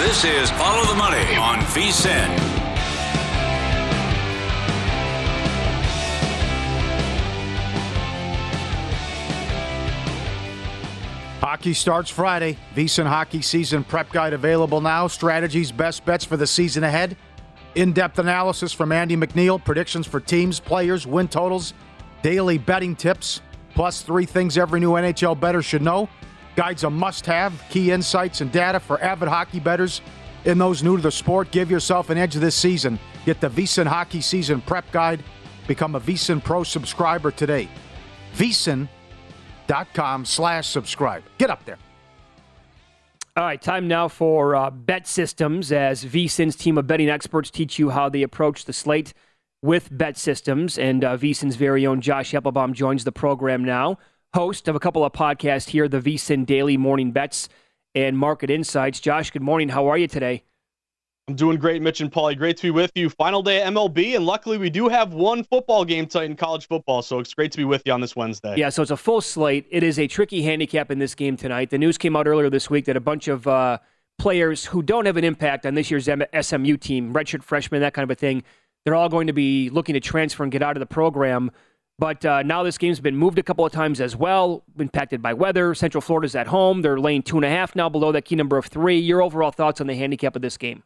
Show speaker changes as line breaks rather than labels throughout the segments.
This is Follow the Money on VSIN.
Hockey starts Friday. VSIN hockey season prep guide available now. Strategies, best bets for the season ahead. In-depth analysis from Andy McNeil. Predictions for teams, players, win totals, daily betting tips, plus three things every new NHL bettor should know. Guides a must-have. Key insights and data for avid hockey bettors and those new to the sport. Give yourself an edge this season. Get the VSIN hockey season prep guide. Become a VSIN Pro subscriber today. VSIN com slash subscribe. Get up there.
All right, time now for uh, bet systems as VSIN's team of betting experts teach you how they approach the slate with bet systems. And uh, VSIN's very own Josh Appelbaum joins the program now, host of a couple of podcasts here, the VSIN Daily Morning Bets and Market Insights. Josh, good morning. How are you today?
I'm doing great, Mitch and Paulie. Great to be with you. Final day at MLB, and luckily we do have one football game tonight in college football, so it's great to be with you on this Wednesday.
Yeah, so it's a full slate. It is a tricky handicap in this game tonight. The news came out earlier this week that a bunch of uh, players who don't have an impact on this year's SMU team, redshirt freshmen, that kind of a thing, they're all going to be looking to transfer and get out of the program. But uh, now this game's been moved a couple of times as well, impacted by weather. Central Florida's at home. They're laying two and a half now below that key number of three. Your overall thoughts on the handicap of this game?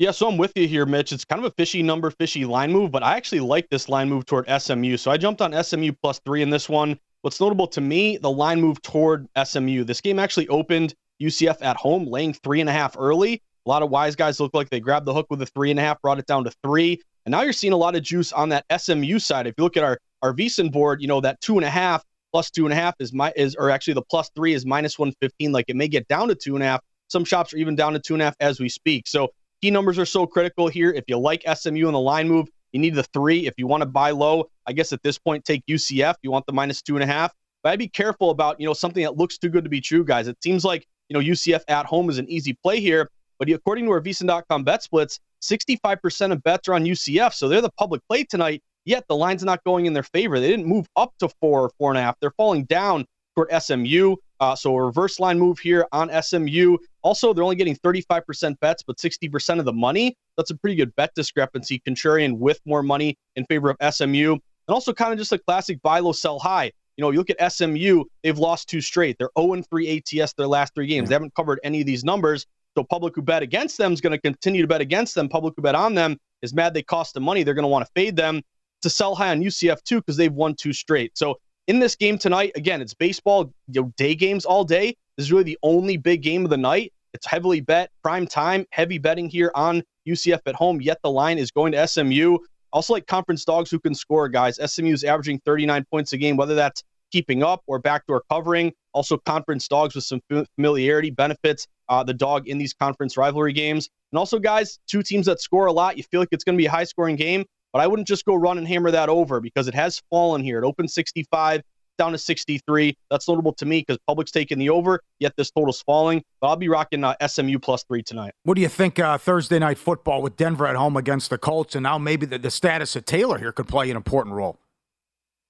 Yeah, so I'm with you here, Mitch. It's kind of a fishy number, fishy line move, but I actually like this line move toward SMU. So I jumped on SMU plus three in this one. What's notable to me, the line move toward SMU. This game actually opened UCF at home, laying three and a half early. A lot of wise guys look like they grabbed the hook with a three and a half, brought it down to three. And now you're seeing a lot of juice on that SMU side. If you look at our, our VSIN board, you know, that two and a half plus two and a half is my is or actually the plus three is minus 115. Like it may get down to two and a half. Some shops are even down to two and a half as we speak. So Key numbers are so critical here. If you like SMU in the line move, you need the three. If you want to buy low, I guess at this point, take UCF. You want the minus two and a half. But I'd be careful about, you know, something that looks too good to be true, guys. It seems like, you know, UCF at home is an easy play here. But according to our VSIN.com bet splits, 65% of bets are on UCF. So they're the public play tonight, yet the line's not going in their favor. They didn't move up to four or four and a half. They're falling down toward SMU. Uh, so a reverse line move here on SMU. Also, they're only getting 35% bets, but 60% of the money. That's a pretty good bet discrepancy. Contrarian with more money in favor of SMU. And also kind of just a classic buy low, sell high. You know, you look at SMU, they've lost two straight. They're 0 3 ATS their last three games. They haven't covered any of these numbers. So public who bet against them is going to continue to bet against them. Public who bet on them is mad they cost them money. They're going to want to fade them. To sell high on UCF too because they've won two straight. So in this game tonight, again, it's baseball, you know, day games all day. This is really the only big game of the night. It's heavily bet, prime time, heavy betting here on UCF at home. Yet the line is going to SMU. Also, like conference dogs who can score, guys. SMU is averaging 39 points a game, whether that's keeping up or backdoor covering. Also, conference dogs with some familiarity benefits uh, the dog in these conference rivalry games. And also, guys, two teams that score a lot. You feel like it's going to be a high scoring game, but I wouldn't just go run and hammer that over because it has fallen here. It opened 65 down to 63. That's notable to me because public's taking the over, yet this total's falling. But I'll be rocking uh, SMU plus three tonight.
What do you think uh, Thursday night football with Denver at home against the Colts, and now maybe the, the status of Taylor here could play an important role?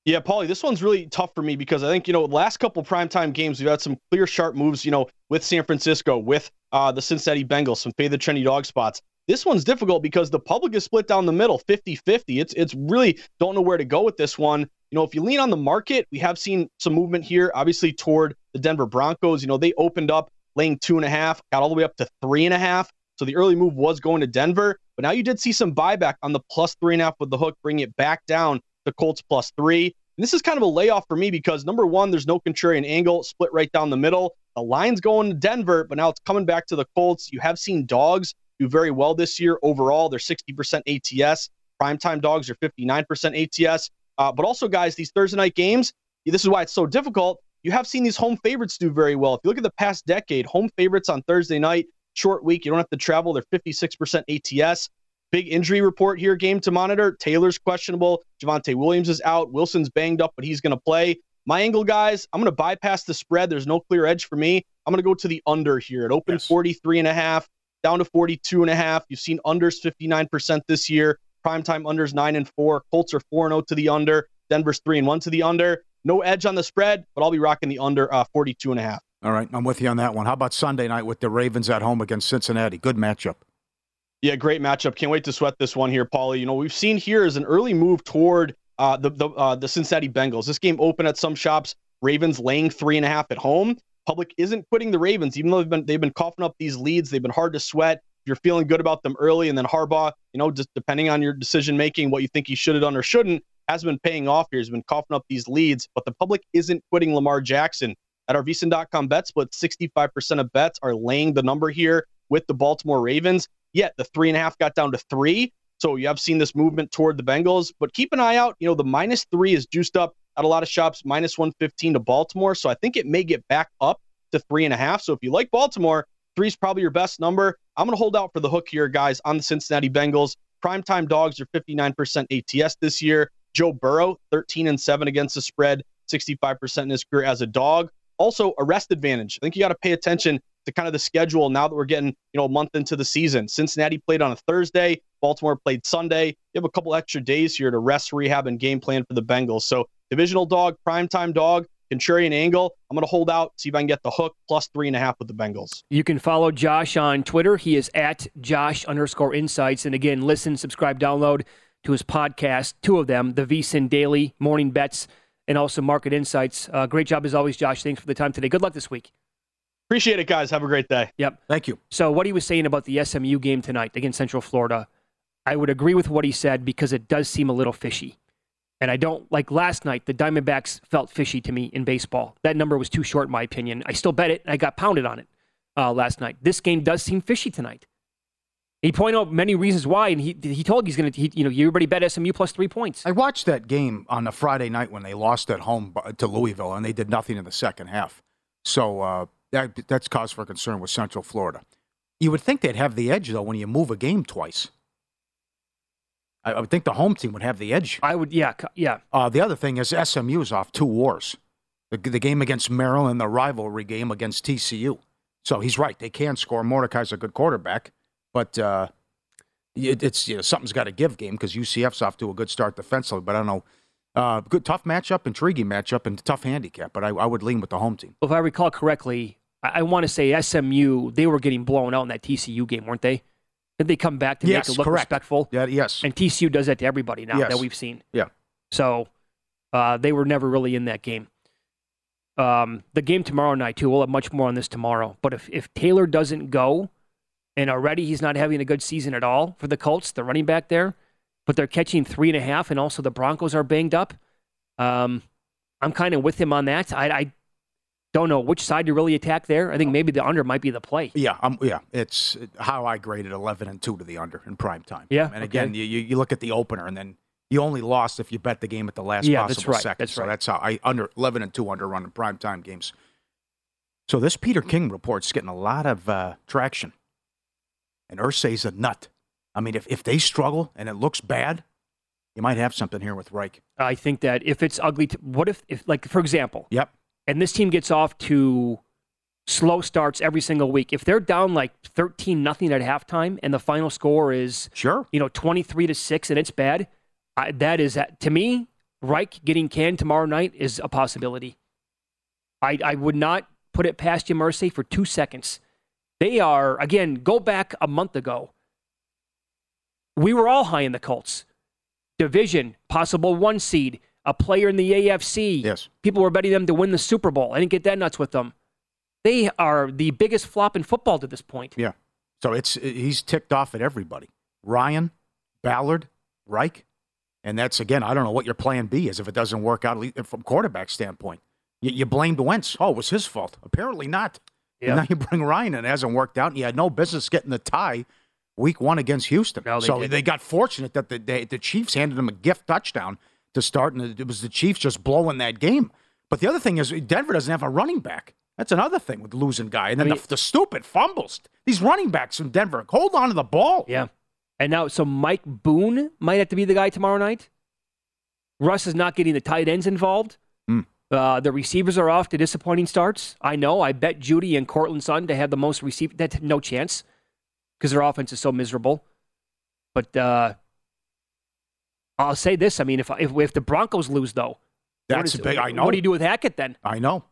Yeah, Paulie, this one's really tough for me because I think, you know, last couple primetime games, we've had some clear, sharp moves, you know, with San Francisco, with uh, the Cincinnati Bengals, some fade the trendy dog spots. This one's difficult because the public is split down the middle, 50 50. It's, it's really don't know where to go with this one. You know, if you lean on the market, we have seen some movement here, obviously toward the Denver Broncos. You know, they opened up laying two and a half, got all the way up to three and a half. So the early move was going to Denver, but now you did see some buyback on the plus three and a half with the hook, bring it back down to Colts plus three. And this is kind of a layoff for me because number one, there's no contrarian angle, split right down the middle. The line's going to Denver, but now it's coming back to the Colts. You have seen dogs do very well this year overall. They're 60% ATS. Primetime dogs are 59% ATS. Uh, but also, guys, these Thursday night games, this is why it's so difficult. You have seen these home favorites do very well. If you look at the past decade, home favorites on Thursday night, short week, you don't have to travel. They're 56% ATS. Big injury report here, game to monitor. Taylor's questionable. Javonte Williams is out. Wilson's banged up, but he's going to play. My angle, guys, I'm going to bypass the spread. There's no clear edge for me. I'm going to go to the under here. It opened yes. 43 and a half, down to 42 and a half. You've seen unders 59% this year. Primetime unders 9 and 4. Colts are 4 and 0 to the under. Denver's 3 and 1 to the under. No edge on the spread, but I'll be rocking the under uh, 42 and a half.
All right, I'm with you on that one. How about Sunday night with the Ravens at home against Cincinnati? Good matchup.
Yeah, great matchup. Can't wait to sweat this one here, Paulie. You know, we've seen here is an early move toward uh, the the uh, the Cincinnati Bengals. This game open at some shops. Ravens laying three and a half at home. Public isn't quitting the Ravens, even though they've been they've been coughing up these leads. They've been hard to sweat. If you're feeling good about them early, and then Harbaugh, you know, just depending on your decision making, what you think he should have done or shouldn't, has been paying off here. He's been coughing up these leads, but the public isn't quitting Lamar Jackson. At our VSiN.com bet split, 65% of bets are laying the number here with the Baltimore Ravens. Yet the three and a half got down to three. So you have seen this movement toward the Bengals, but keep an eye out. You know, the minus three is juiced up at a lot of shops, minus 115 to Baltimore. So I think it may get back up to three and a half. So if you like Baltimore, three is probably your best number. I'm going to hold out for the hook here, guys, on the Cincinnati Bengals. Primetime dogs are 59% ATS this year. Joe Burrow, 13 and 7 against the spread, 65% in his career as a dog. Also, arrest advantage. I think you got to pay attention to kind of the schedule now that we're getting, you know, a month into the season. Cincinnati played on a Thursday, Baltimore played Sunday. You have a couple extra days here to rest, rehab, and game plan for the Bengals. So divisional dog, primetime dog, contrarian angle. I'm going to hold out, see if I can get the hook plus three and a half with the Bengals.
You can follow Josh on Twitter. He is at Josh underscore insights. And again, listen, subscribe, download to his podcast, two of them, the VSiN Daily Morning Bets and also Market Insights. Uh, great job as always, Josh. Thanks for the time today. Good luck this week.
Appreciate it, guys. Have a great day.
Yep.
Thank you.
So, what he was saying about the SMU game tonight against Central Florida, I would agree with what he said because it does seem a little fishy. And I don't like last night, the Diamondbacks felt fishy to me in baseball. That number was too short, in my opinion. I still bet it. and I got pounded on it uh, last night. This game does seem fishy tonight. He pointed out many reasons why, and he he told he's going to, you know, everybody bet SMU plus three points.
I watched that game on a Friday night when they lost at home to Louisville, and they did nothing in the second half. So uh, that, that's cause for concern with Central Florida. You would think they'd have the edge, though, when you move a game twice. I, I would think the home team would have the edge.
I would, yeah, yeah.
Uh, the other thing is SMU is off two wars the, the game against Maryland, the rivalry game against TCU. So he's right. They can score. Mordecai's a good quarterback, but uh, it, it's you know, something's got to give game because UCF's off to a good start defensively. But I don't know uh, good, tough matchup, intriguing matchup, and tough handicap. But I, I would lean with the home team.
If I recall correctly, I, I want to say SMU. They were getting blown out in that TCU game, weren't they? Did they come back to
yes,
make it look
correct.
respectful?
Yeah, yes.
And TCU does that to everybody now yes. that we've seen.
Yeah.
So uh, they were never really in that game. Um, the game tomorrow night too. We'll have much more on this tomorrow. But if if Taylor doesn't go, and already he's not having a good season at all for the Colts, the running back there, but they're catching three and a half, and also the Broncos are banged up. Um, I'm kind of with him on that. I, I don't know which side to really attack there. I think maybe the under might be the play.
Yeah, um, yeah. It's how I graded 11 and 2 to the under in prime time.
Yeah,
And again,
okay.
you, you look at the opener, and then you only lost if you bet the game at the last
Yeah,
possible
that's right,
second.
that's
so
right.
that's how I under 11 and 2 under run in prime time games. So this Peter King report's getting a lot of uh, traction. And Irsay's a nut. I mean, if, if they struggle and it looks bad, you might have something here with Reich.
I think that if it's ugly, t- what if, if like for example,
Yep.
And this team gets off to slow starts every single week. If they're down like 13 nothing at halftime and the final score is
Sure.
you know 23 to 6 and it's bad, I, that is to me Reich getting canned tomorrow night is a possibility. I I would not put it past you Mercy for 2 seconds. They are again, go back a month ago. We were all high in the Colts. Division, possible 1 seed, a player in the AFC.
Yes.
People were betting them to win the Super Bowl. I didn't get that nuts with them. They are the biggest flop in football to this point.
Yeah. So it's he's ticked off at everybody. Ryan, Ballard, Reich, and that's again. I don't know what your plan B is if it doesn't work out from quarterback standpoint. You, you blamed Wentz. Oh, it was his fault. Apparently not.
Yeah.
And now you bring Ryan, and it hasn't worked out. And you had no business getting the tie week one against Houston.
No, they
so
didn't.
they got fortunate that the they, the Chiefs handed them a gift touchdown to start, and it was the Chiefs just blowing that game. But the other thing is Denver doesn't have a running back. That's another thing with losing guy, and then
I mean-
the, the stupid fumbles. These running backs from Denver hold on to the ball.
Yeah. And now, so Mike Boone might have to be the guy tomorrow night. Russ is not getting the tight ends involved.
Hmm.
Uh, the receivers are off to disappointing starts. I know. I bet Jeudy and Courtland Sutton to have the most receive. That's no chance because their offense is so miserable. But uh, I'll say this: I mean, if if, if the Broncos lose, though,
That's
is-
a big. I know.
What do you do with Hackett then?
I know.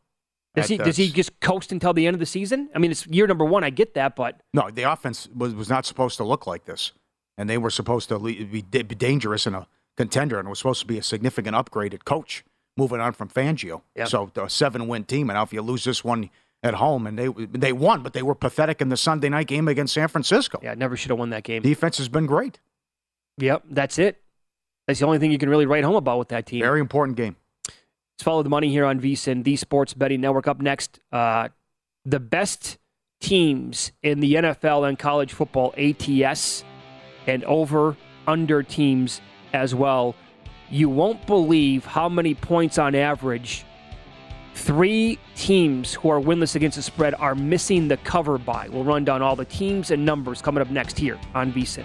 Does he does he just coast until the end of the season? I mean, it's year number one. I get that, but
No, the offense was, was not supposed to look like this, and they were supposed to be, dangerous and a contender, and it was supposed to be a significant upgrade at coach, moving on from Fangio.
Yeah.
So a seven-win team, and now if you lose this one at home, and they they won, but they were pathetic in the Sunday night game against San Francisco.
yeah, never should have won that game.
Defense has been great.
Yep, that's it. That's the only thing you can really write home about with that team.
Very important game.
Let's follow the money here on VSIN, the Sports Betting Network. Up next, uh, the best teams in the NFL and college football ATS and over under teams as well. You won't believe how many points on average three teams who are winless against the spread are missing the cover by. We'll run down all the teams and numbers coming up next here on VSIN.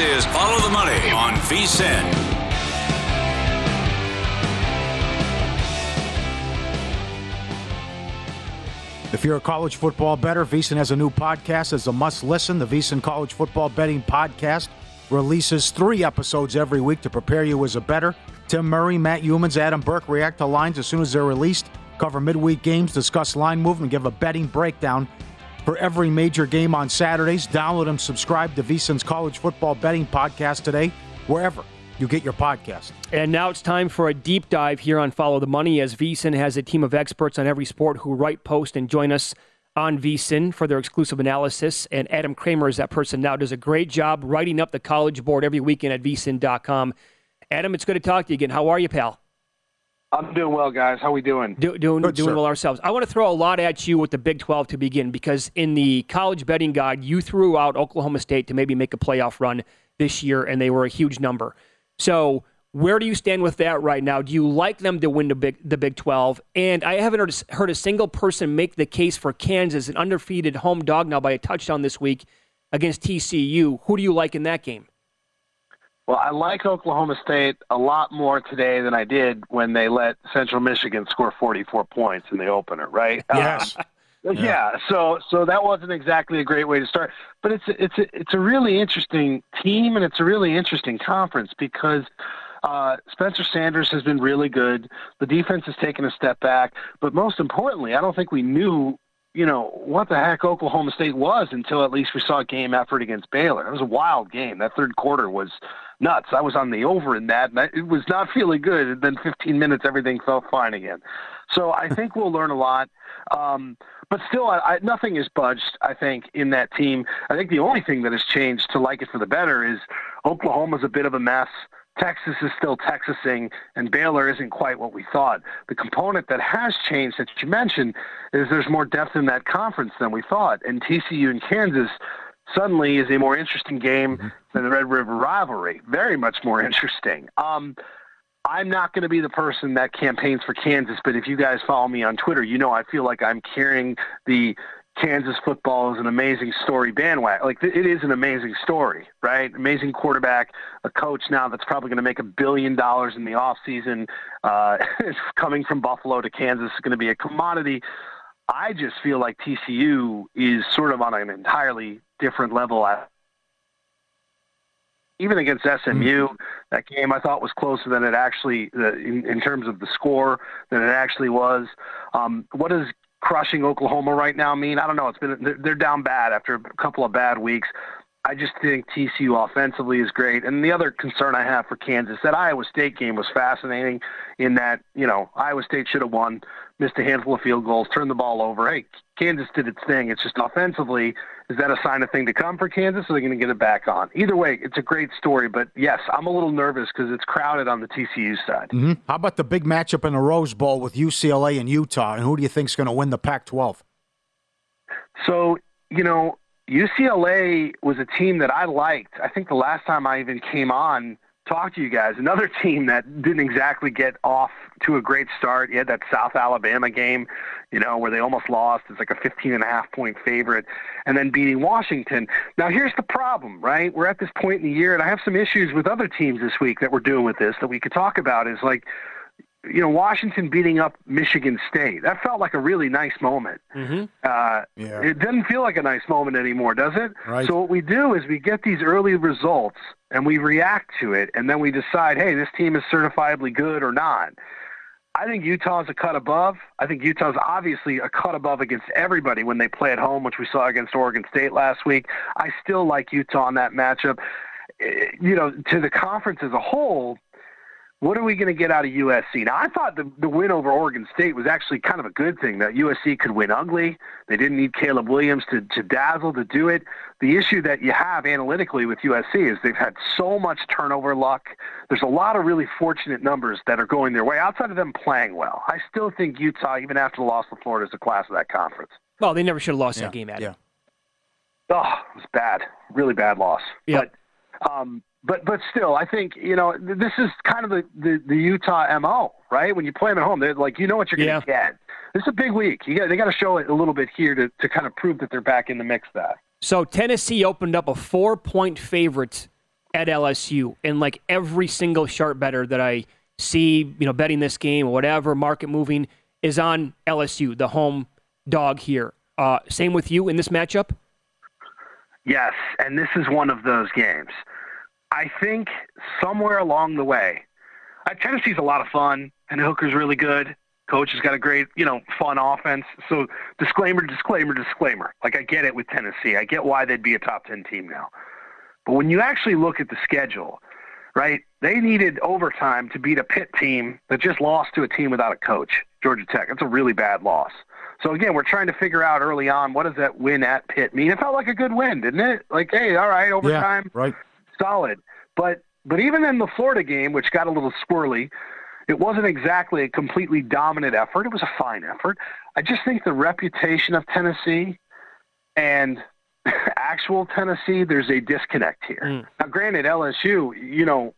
Is Follow the Money on VSIN.
If you're a college football bettor, VSIN has a new podcast. It's a must listen. The VSIN College Football Betting Podcast releases three episodes every week to prepare you as a bettor. Tim Murray, Matt Youmans, Adam Burke react to lines as soon as they're released, cover midweek games, discuss line movement, give a betting breakdown for every major game on Saturdays. Download and subscribe to VSIN's College Football Betting Podcast today, wherever you get your podcast.
And now it's time for a deep dive here on Follow the Money as VSIN has a team of experts on every sport who write, post, and join us on VSIN for their exclusive analysis. And Adam Kramer is that person now, does a great job writing up the college board every weekend at vsin.com. Adam, it's good to talk to you again. How are you, pal?
I'm doing well, guys. How we doing?
Do, doing
Good,
doing
sir.
well ourselves. I want to throw a lot at you with the Big 12 to begin because in the college betting guide, you threw out Oklahoma State to maybe make a playoff run this year, and they were a huge number. So, where do you stand with that right now? Do you like them to win the Big the Big 12? And I haven't heard, heard a single person make the case for Kansas, an undefeated home dog now by a touchdown this week against TCU. Who do you like in that game?
Well, I like Oklahoma State a lot more today than I did when they let Central Michigan score 44 points in the opener, right?
Yes.
Um, yeah. So so that wasn't exactly a great way to start, but it's a, it's a, it's a really interesting team and it's a really interesting conference because uh, Spencer Sanders has been really good. The defense has taken a step back, but most importantly, I don't think we knew you know what the heck Oklahoma State was until at least we saw a game effort against Baylor. It was a wild game. That third quarter was nuts. I was on the over in that, and I, it was not feeling good. And then 15 minutes, everything felt fine again. So I think we'll learn a lot. Um, but still, I, I, nothing has budged, I think, in that team. I think the only thing that has changed to like it for the better is Oklahoma's a bit of a mess. Texas is still Texasing, and Baylor isn't quite what we thought. The component that has changed that you mentioned is there's more depth in that conference than we thought. And TCU and Kansas suddenly is a more interesting game than the Red River rivalry. Very much more interesting. Um, I'm not going to be the person that campaigns for Kansas, but if you guys follow me on Twitter, you know I feel like I'm carrying the Kansas football is an amazing story bandwagon. Like it is an amazing story, right? Amazing quarterback, a coach now that's probably going to make a billion dollars in the off season. Uh, coming from Buffalo to Kansas is going to be a commodity. I just feel like TCU is sort of on an entirely different level. Even against SMU, that game I thought was closer than it actually, in, in terms of the score, than it actually was. Um, what does crushing Oklahoma right now mean? I don't know. It's been they're, down bad after a couple of bad weeks. I just think TCU offensively is great. And the other concern I have for Kansas, that Iowa State game was fascinating in that, you know, Iowa State should have won, missed a handful of field goals, turned the ball over. Hey, Kansas did its thing. It's just offensively, is that a sign of thing to come for Kansas or are they going to get it back on? Either way, it's a great story. But yes, I'm a little nervous because it's crowded on the TCU side.
Mm-hmm. How about the big matchup in the Rose Bowl with UCLA and Utah? And who do you think is going to win the Pac 12?
So, you know, UCLA was a team that I liked. I think the last time I even came on, talked to you guys, another team that didn't exactly get off to a great start. You had that South Alabama game, you know, where they almost lost. It's like a 15 and a half point favorite, and then beating Washington. Now, here's the problem, right? We're at this point in the year, and I have some issues with other teams this week that we're doing with this that we could talk about. Is like, you know, Washington beating up Michigan State. That felt like a really nice moment.
Mm-hmm.
Uh,
Yeah.
It doesn't feel like a nice moment anymore, does it?
Right.
So what we do is we get these early results and we react to it, and then we decide, hey, this team is certifiably good or not. I think Utah's a cut above. I think Utah's obviously a cut above against everybody when they play at home, which we saw against Oregon State last week. I still like Utah in that matchup. Eh, You know, to the conference as a whole, what are we going to get out of USC? Now, I thought the, the win over Oregon State was actually kind of a good thing, that USC could win ugly. They didn't need Caleb Williams to, to dazzle to do it. The issue that you have analytically with USC is they've had so much turnover luck. There's a lot of really fortunate numbers that are going their way outside of them playing well. I still think Utah, even after the loss to Florida, is the class of that conference.
Well, they never should have lost yeah, that game, Adam.
Yeah. Oh, it was bad. Really bad loss. Yep. But um, but but still, I think you know this is kind of the, the, the Utah mo, right? When you play them at home, they're like you know what you're going to yeah. get. This is a big week. You got, they got to show it a little bit here to, to kind of prove that they're back in the mix. That
so Tennessee opened up a four point favorite at LSU, and like every single sharp bettor that I see, you know, betting this game or whatever market moving is on LSU, the home dog here. Uh, same with you in this matchup.
Yes, and this is one of those games. I think somewhere along the way, uh, Tennessee's a lot of fun, and Hooker's really good. Coach has got a great, you know, fun offense. So disclaimer, disclaimer, disclaimer. Like I get it with Tennessee. I get why they'd be a top ten team now. But when you actually look at the schedule, right? They needed overtime to beat a Pitt team that just lost to a team without a coach, Georgia Tech. That's a really bad loss. So again, we're trying to figure out early on what does that win at Pitt mean. It felt like a good win, didn't it? Like, hey, all right, overtime,
yeah, right,
solid. But but even in the Florida game, which got a little squirrely, it wasn't exactly a completely dominant effort. It was a fine effort. I just think the reputation of Tennessee and actual Tennessee, there's a disconnect here. Mm. Now, granted, LSU, you know,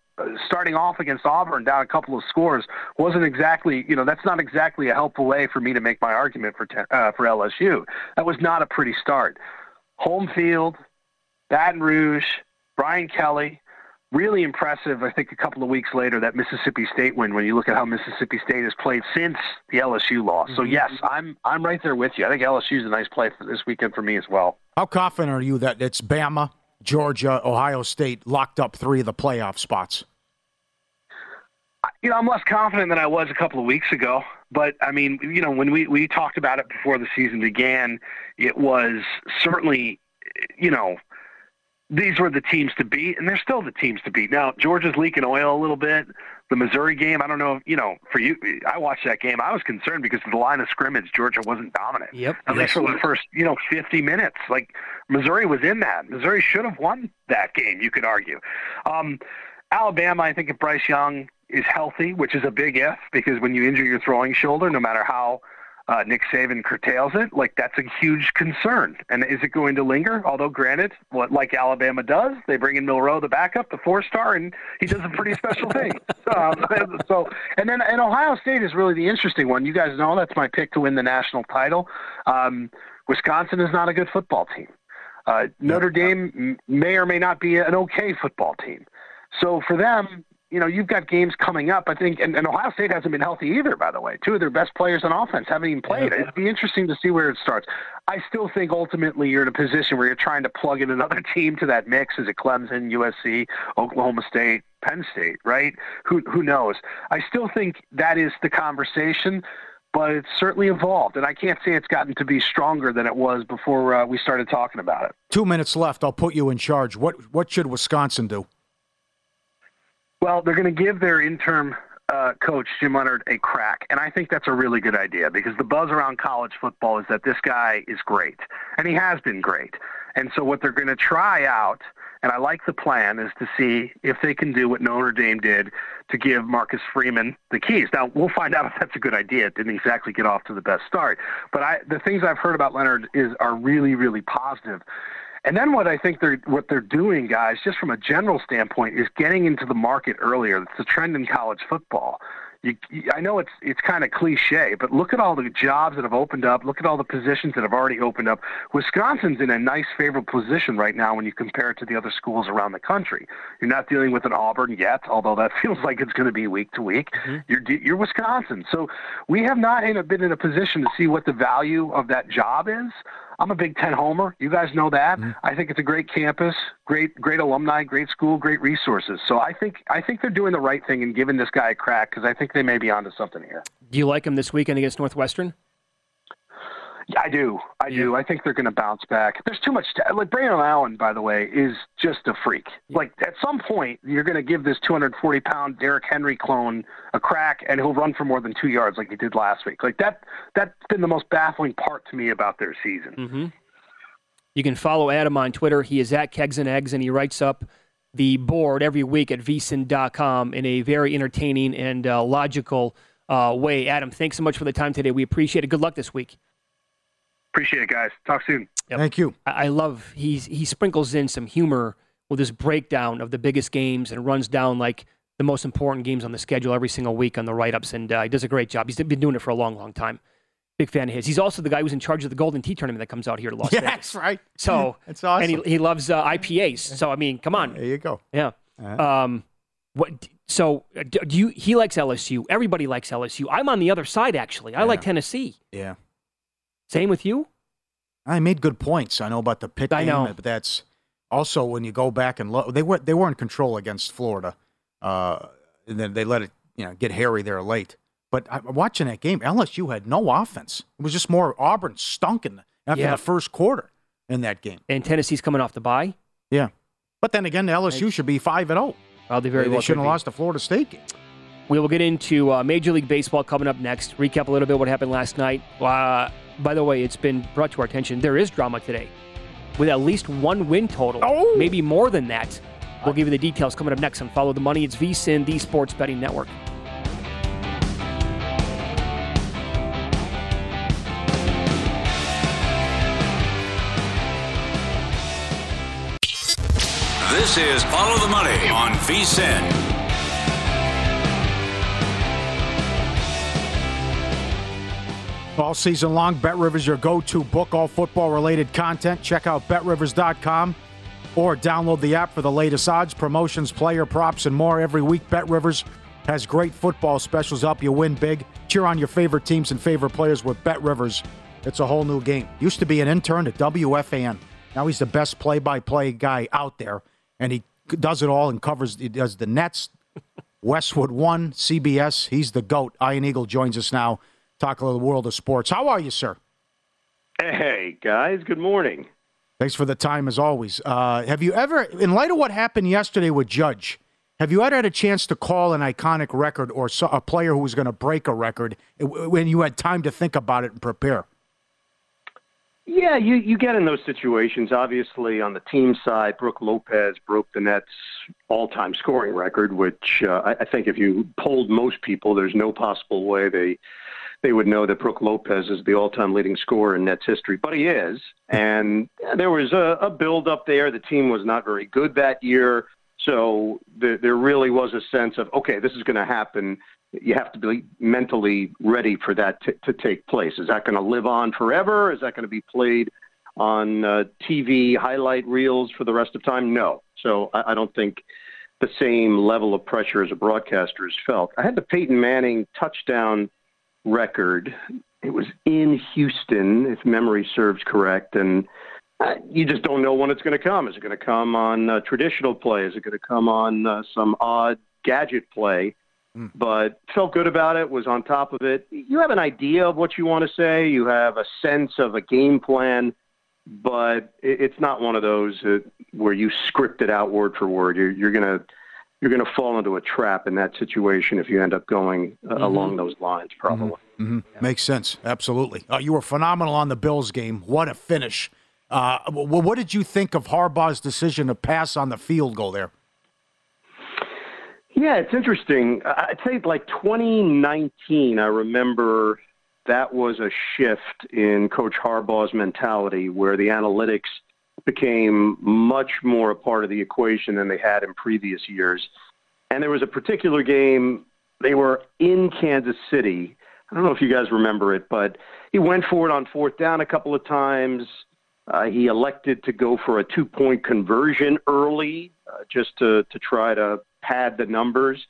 starting off against Auburn down a couple of scores wasn't exactly, you know, that's not exactly a helpful way for me to make my argument for uh, for LSU. That was not a pretty start. Home field, Baton Rouge, Brian Kelly, really impressive. I think a couple of weeks later that Mississippi State win. When you look at how Mississippi State has played since the LSU loss, mm-hmm. so yes, I'm I'm right there with you. I think LSU is a nice play for this weekend for me as well.
How confident are you that it's Bama, Georgia, Ohio State locked up three of the playoff spots?
You know, I'm less confident than I was a couple of weeks ago. But I mean, you know, when we we talked about it before the season began, it was certainly, you know, these were the teams to beat, and they're still the teams to beat. Now, Georgia's leaking oil a little bit. The Missouri game, I don't know, you know, for you, I watched that game. I was concerned because of the line of scrimmage, Georgia wasn't dominant.
Yep.
At least for the first, you know, 50 minutes. Like, Missouri was in that. Missouri should have won that game, you could argue. Um, Alabama, I think if Bryce Young is healthy, which is a big if, because when you injure your throwing shoulder, no matter how – uh, Nick Saban curtails it, like that's a huge concern. And is it going to linger? Although, granted, what like Alabama does, they bring in Milroe, the backup, the four star, and he does a pretty special thing. Um, so, and then and Ohio State is really the interesting one. You guys know that's my pick to win the national title. Um, Wisconsin is not a good football team. Uh, Notre Dame may or may not be an okay football team. So for them, you know, you've got games coming up. I think, and, and, Ohio State hasn't been healthy either. By the way, two of their best players on offense haven't even played. It'd be interesting to see where it starts. I still think ultimately you're in a position where you're trying to plug in another team to that mix. Is it Clemson, USC, Oklahoma State, Penn State? Right? Who who knows? I still think that is the conversation. But it's certainly evolved, and I can't say it's gotten to be stronger than it was before uh, we started talking about it.
Two minutes left. I'll put you in charge. What what should Wisconsin do?
Well, they're going to give their interim uh, coach Jim Leonhard a crack, and I think that's a really good idea because the buzz around college football is that this guy is great, and he has been great. And so what they're going to try out, and I like the plan, is to see if they can do what Notre Dame did to give Marcus Freeman the keys. Now we'll find out if that's a good idea. It didn't exactly get off to the best start, but I, the things I've heard about Leonhard is are really, really positive. And then what I think they're what they're doing, guys, just from a general standpoint, is getting into the market earlier. It's a trend in college football. You, I know it's it's kind of cliche, but look at all the jobs that have opened up. Look at all the positions that have already opened up. Wisconsin's in a nice, favorable position right now when you compare it to the other schools around the country. You're not dealing with an Auburn yet, although that feels like it's going to be week to week. Mm-hmm. You're you're Wisconsin, so we have not been in a position to see what the value of that job is. I'm a Big Ten homer. You guys know that. Mm-hmm. I think it's a great campus, great great alumni, great school, great resources. So I think I think they're doing the right thing and giving this guy a crack because I think they may be onto something here.
Do you like him this weekend against Northwestern?
I do. I yeah. do. I think they're going to bounce back. There's too much. T- like Braylon Allen, by the way, is just a freak. Like at some point, you're going to give this 240 pound Derrick Henry clone a crack, and he'll run for more than two yards like he did last week. Like that. That's been the most baffling part to me about their season.
Mm-hmm. You can follow Adam on Twitter. He is at Kegs and Eggs, and he writes up the board every week at vsin.com in a very entertaining and uh, logical uh, way. Adam, thanks so much for the time today. We appreciate it. Good luck this week.
Appreciate it, guys. Talk soon.
Yep. Thank you.
I, I love he's he sprinkles in some humor with his breakdown of the biggest games and runs down like the most important games on the schedule every single week on the write ups, and uh, he does a great job. He's been doing it for a long, long time. Big fan of his. He's also the guy who's in charge of the Golden Tee tournament that comes out here to Las
yeah,
Vegas.
That's right.
So
that's awesome.
And he, he loves uh, IPAs. So I mean, come on.
There you go.
Yeah. Uh-huh. Um, what? So uh, do you? He likes LSU. Everybody likes LSU. I'm on the other side actually. I yeah. like Tennessee.
Yeah.
Same with you.
I made good points. I know about the Pitt
I
game, but that's also when you go back and look. They were they were in control against Florida, uh, and then they let it you know get hairy there late. But I, watching that game, LSU had no offense. It was just more Auburn stunking after yeah. the first quarter in that game.
And Tennessee's coming off the bye.
Yeah, but then again, the LSU should be five and zero.
Well, they very
they,
well
they shouldn't have lost the Florida State game.
We will get into uh, Major League Baseball coming up next. Recap a little bit what happened last night. Uh, by the way, it's been brought to our attention. There is drama today with at least one win total,
oh.
maybe more than that. We'll give you the details coming up next on Follow the Money. It's VSIN, the Sports Betting Network.
This is Follow the Money on VSIN.
All season long, Bet Rivers your go-to book all football-related content. Check out betrivers.com or download the app for the latest odds, promotions, player props, and more every week. Bet Rivers has great football specials help you win big. Cheer on your favorite teams and favorite players with Bet Rivers. It's a whole new game. Used to be an intern at WFAN. Now he's the best play-by-play guy out there, and he does it all and covers. He does the Nets, Westwood One, CBS. He's the goat. Ian Eagle joins us now talk a little world of sports. How are you, sir?
Hey, guys. Good morning.
Thanks for the time, as always. Uh, have you ever, in light of what happened yesterday with Judge, have you ever had a chance to call an iconic record or a player who was going to break a record when you had time to think about it and prepare?
Yeah, you, you get in those situations. Obviously, on the team side, Brook Lopez broke the Nets' all time scoring record, which uh, I, I think if you polled most people, there's no possible way they they would know that Brook Lopez is the all-time leading scorer in Nets history, but he is. And there was a, a build up there. The team was not very good that year, so there, there really was a sense of okay, this is going to happen. You have to be mentally ready for that t- to take place. Is that going to live on forever? Is that going to be played on uh, TV highlight reels for the rest of time? No. So I, I don't think the same level of pressure as a broadcaster is felt. I had the Peyton Manning touchdown record. It was in Houston, if memory serves correct, and uh, you just don't know when it's going to come. Is it going to come on uh, traditional play? Is it going to come on uh, some odd gadget play? Mm. But felt good about it. Was on top of it. You have an idea of what you want to say. You have a sense of a game plan, but it, it's not one of those where you script it out word for word. You're, you're going to you're going to fall into a trap in that situation if you end up going uh, mm-hmm. along those lines, probably.
Mm-hmm. Mm-hmm. Yeah. Makes sense. Absolutely. Uh, you were phenomenal on the Bills game. What a finish. Uh, what did you think of Harbaugh's decision to pass on the field goal there?
Yeah, it's interesting. I'd say like 2019, I remember that was a shift in Coach Harbaugh's mentality where the analytics – became much more a part of the equation than they had in previous years. And there was a particular game, they were in Kansas City. I don't know if you guys remember it, but he went for it on fourth down a couple of times. Uh, he elected to go for a two point conversion early uh, just to, to try to pad the numbers.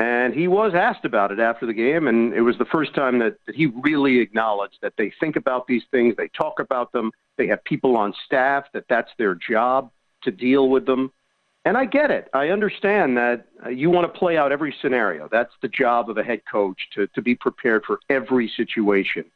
And he was asked about it after the game, and it was the first time that, that he really acknowledged that they think about these things, they talk about them, they have people on staff that that's their job to deal with them. And I get it. I understand that uh, you want to play out every scenario. That's the job of a head coach to, to be prepared for every situation.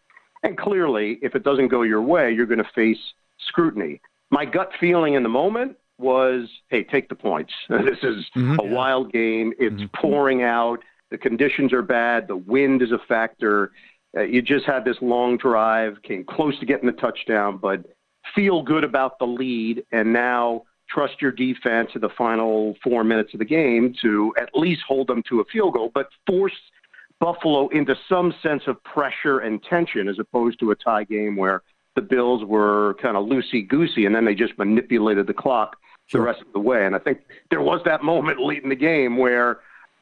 And clearly, if it doesn't go your way, you're going to face scrutiny. My gut feeling in the moment was, hey, take the points. this is mm-hmm. a wild game. It's mm-hmm. pouring out. The conditions are bad. The wind is a factor. Uh, you just had this long drive, came close to getting the touchdown, but feel good about the lead, and now trust your defense in the final four minutes of the game to at least hold them to a field goal, but force Buffalo into some sense of pressure and tension as opposed to a tie game where the Bills were kind of loosey goosey and then they just manipulated the clock sure. the rest of the way. And I think there was that moment late in the game where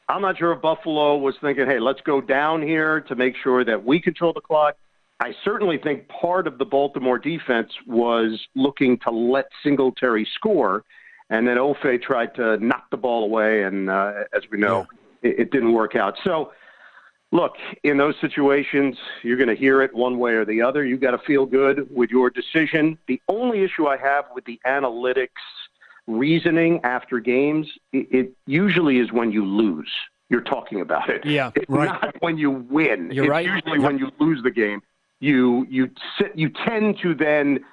I'm not sure if Buffalo was thinking, hey, let's go down here to make sure that we control the clock. I certainly think part of the Baltimore defense was looking to let Singletary score, and then Ofe tried to knock the ball away, and uh, as we know, yeah. it, it didn't work out. So, look, in those situations, you're going to hear it one way or the other. You've got to feel good with your decision. The only issue I have with the analytics reasoning after games, it, it usually is when you lose. You're talking about it.
Yeah,
it's
right.
not when you win.
You're
it's
right.
usually when you lose the game you you sit, you tend to then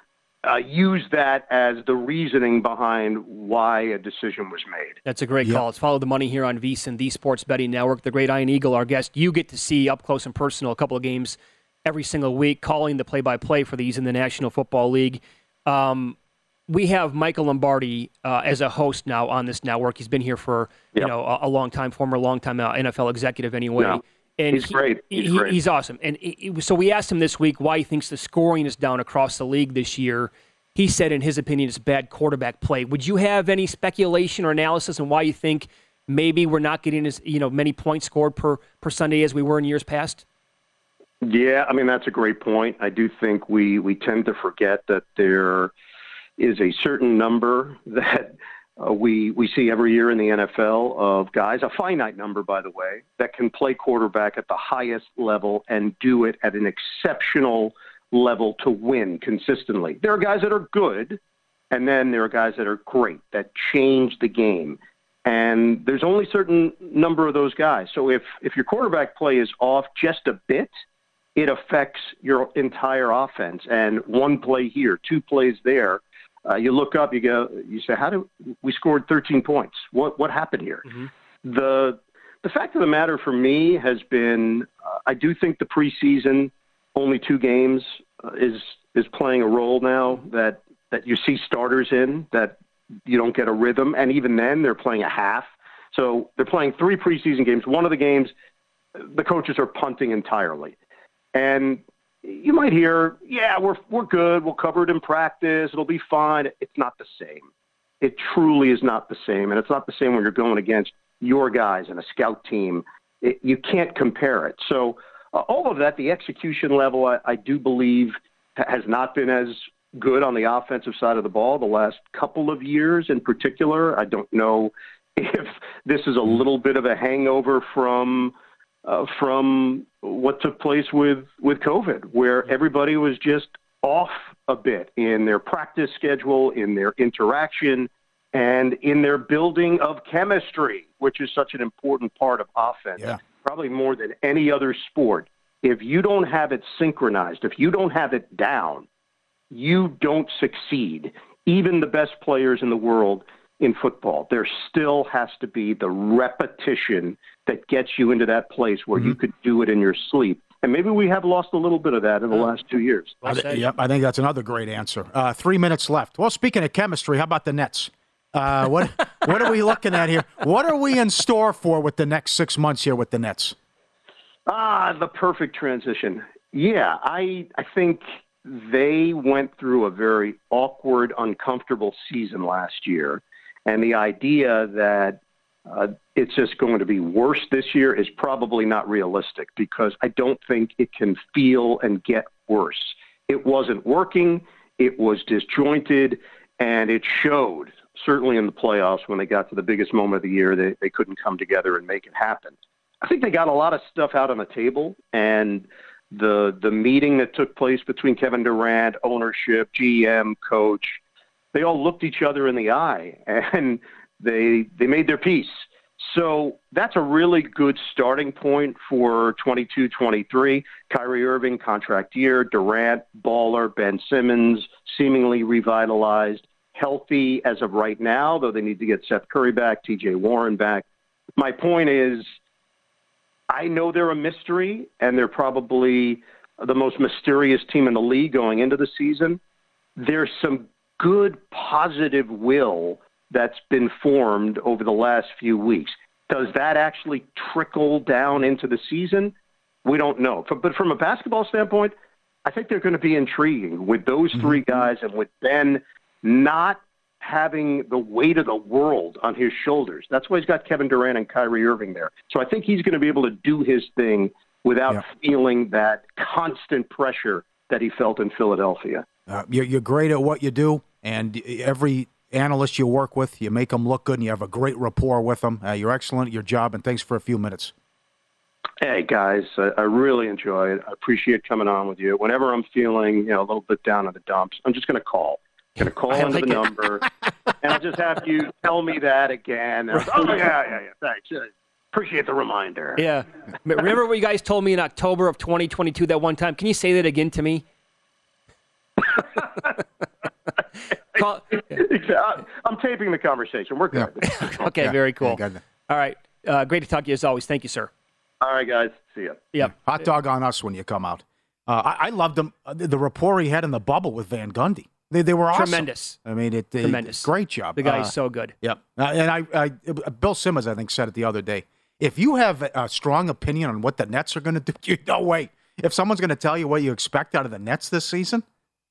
uh, use that as the reasoning behind why a decision was made.
That's a great yep. call. Let's follow the money here on VSiN, the Sports Betting Network. The great Ian Eagle, our guest. You get to see up close and personal a couple of games every single week, calling the play-by-play for these in the National Football League. Um, we have Michael Lombardi uh, as a host now on this network. He's been here for yep. you know a, a, long time, former long time uh, NFL executive anyway.
Yeah. And he's he, great. He's, he, great.
he's awesome. And he, so we asked him this week why he thinks the scoring is down across the league this year. He said, in his opinion, it's bad quarterback play. Would you have any speculation or analysis on why you think maybe we're not getting as you know many points scored per per Sunday as we were in years past?
Yeah, I mean that's a great point. I do think we we tend to forget that there is a certain number that uh, we we see every year in the NFL of guys, a finite number, by the way, that can play quarterback at the highest level and do it at an exceptional level to win consistently. There are guys that are good, and then there are guys that are great that change the game. And there's only certain number of those guys. So if if your quarterback play is off just a bit, it affects your entire offense. And one play here, two plays there uh, you look up, you go, you say, how do we scored 13 points? What what happened here? Mm-hmm. The the fact of the matter for me has been, uh, I do think the preseason, only two games, uh, is is playing a role now that that you see starters in that you don't get a rhythm, and even then they're playing a half. So they're playing three preseason games. One of the games, the coaches are punting entirely, and you might hear, yeah, we're we're good. We'll cover it in practice. It'll be fine. It's not the same. It truly is not the same, and it's not the same when you're going against your guys and a scout team. It, you can't compare it. So uh, all of that, the execution level, I, I do believe has not been as good on the offensive side of the ball the last couple of years in particular. I don't know if this is a little bit of a hangover from uh, from what took place with with COVID, where everybody was just off a bit in their practice schedule, in their interaction, and in their building of chemistry, which is such an important part of offense,
yeah.
probably more than any other sport. If you don't have it synchronized, if you don't have it down, you don't succeed. Even the best players in the world in football. There still has to be the repetition that gets you into that place where mm-hmm. you could do it in your sleep. And maybe we have lost a little bit of that in the last two years.
I th- yep, I think that's another great answer. Uh, three minutes left. Well, speaking of chemistry, how about the Nets? Uh, what what are we looking at here? What are we in store for with the next six months here with the Nets?
Ah, the perfect transition. Yeah, I I think they went through a very awkward, uncomfortable season last year and the idea that uh, it's just going to be worse this year is probably not realistic because I don't think it can feel and get worse. It wasn't working, it was disjointed, and it showed certainly in the playoffs when they got to the biggest moment of the year, they, they couldn't come together and make it happen. I think they got a lot of stuff out on the table, and the the meeting that took place between Kevin Durant, ownership, GM, coach, they all looked each other in the eye and they they made their peace. So that's a really good starting point for 22 23. Kyrie Irving, contract year, Durant, Baller, Ben Simmons, seemingly revitalized, healthy as of right now, though they need to get Seth Curry back, TJ Warren back. My point is, I know they're a mystery, and they're probably the most mysterious team in the league going into the season. There's some good positive will that's been formed over the last few weeks. Does that actually trickle down into the season? We don't know. But from a basketball standpoint, I think they're going to be intriguing with those mm-hmm. three guys and with Ben not having the weight of the world on his shoulders. That's why he's got Kevin Durant and Kyrie Irving there. So I think he's going to be able to do his thing without yeah. feeling that constant pressure that he felt in Philadelphia.
Uh, you're, you're great at what you do, and every analyst you work with. You make them look good, and you have a great rapport with them. Uh, you're excellent at your job, and thanks for a few minutes.
Hey guys, I, I really enjoy it. I appreciate coming on with you. Whenever I'm feeling, you know, a little bit down in the dumps, I'm just going to call. I'm going to call into the number, and I'll just have you tell me that again. oh yeah, yeah, yeah. Thanks. Appreciate the reminder.
Yeah. Remember what you guys told me in October of 2022 that one time? Can you say that again to me?
Call, I'm taping the conversation. We're good.
Yeah. okay, yeah. very cool. All right. Uh, great to talk to you as always. Thank you, sir.
All right, guys. See you.
Yep.
Hot dog on us when you come out. Uh, I, I, loved him. Uh, the rapport he had in the bubble with Van Gundy. They, they were awesome.
Tremendous.
I mean, it, it
tremendous.
Great job.
The guy's uh, so good.
Yep. Uh, and I, I, Bill Simmons, I think, said it the other day. If you have a strong opinion on what the Nets are going to do, you no way. If someone's going to tell you what you expect out of the Nets this season,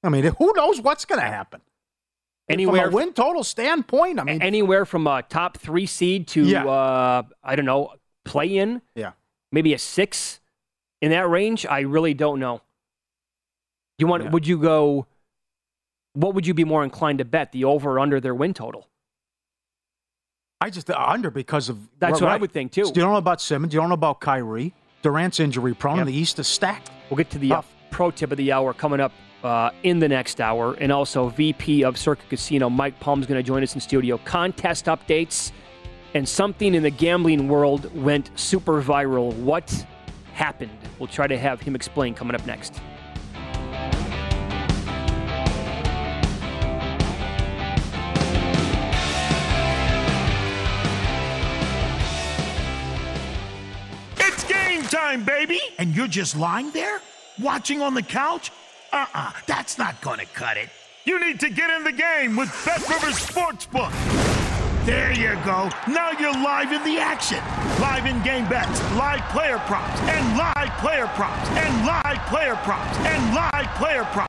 I mean, who knows what's going to happen?
Anywhere
from a win total standpoint, I mean,
anywhere from a top three seed to yeah. uh, I don't know, play in.
Yeah,
maybe a six in that range. I really don't know. You want? Yeah. Would you go? What would you be more inclined to bet? The over or under their win total?
I just under because of
that's what I would think too.
You don't know about Simmons. You don't know about Kyrie. Durant's injury prone. Yep. And the East is stacked.
We'll get to the uh, pro tip of the hour coming up uh, in the next hour. And also, VP of Circa Casino, Mike Palm, is going to join us in studio. Contest updates and something in the gambling world went super viral. What happened? We'll try to have him explain coming up next.
It's game time, baby! And you're just lying there? Watching on the couch? Uh uh-uh, uh, that's not gonna cut it. You need to get in the game with Bet Rivers Sportsbook. There you go. Now you're live in the action. Live in game bets, live player props, and live player props, and live player props, and live player props.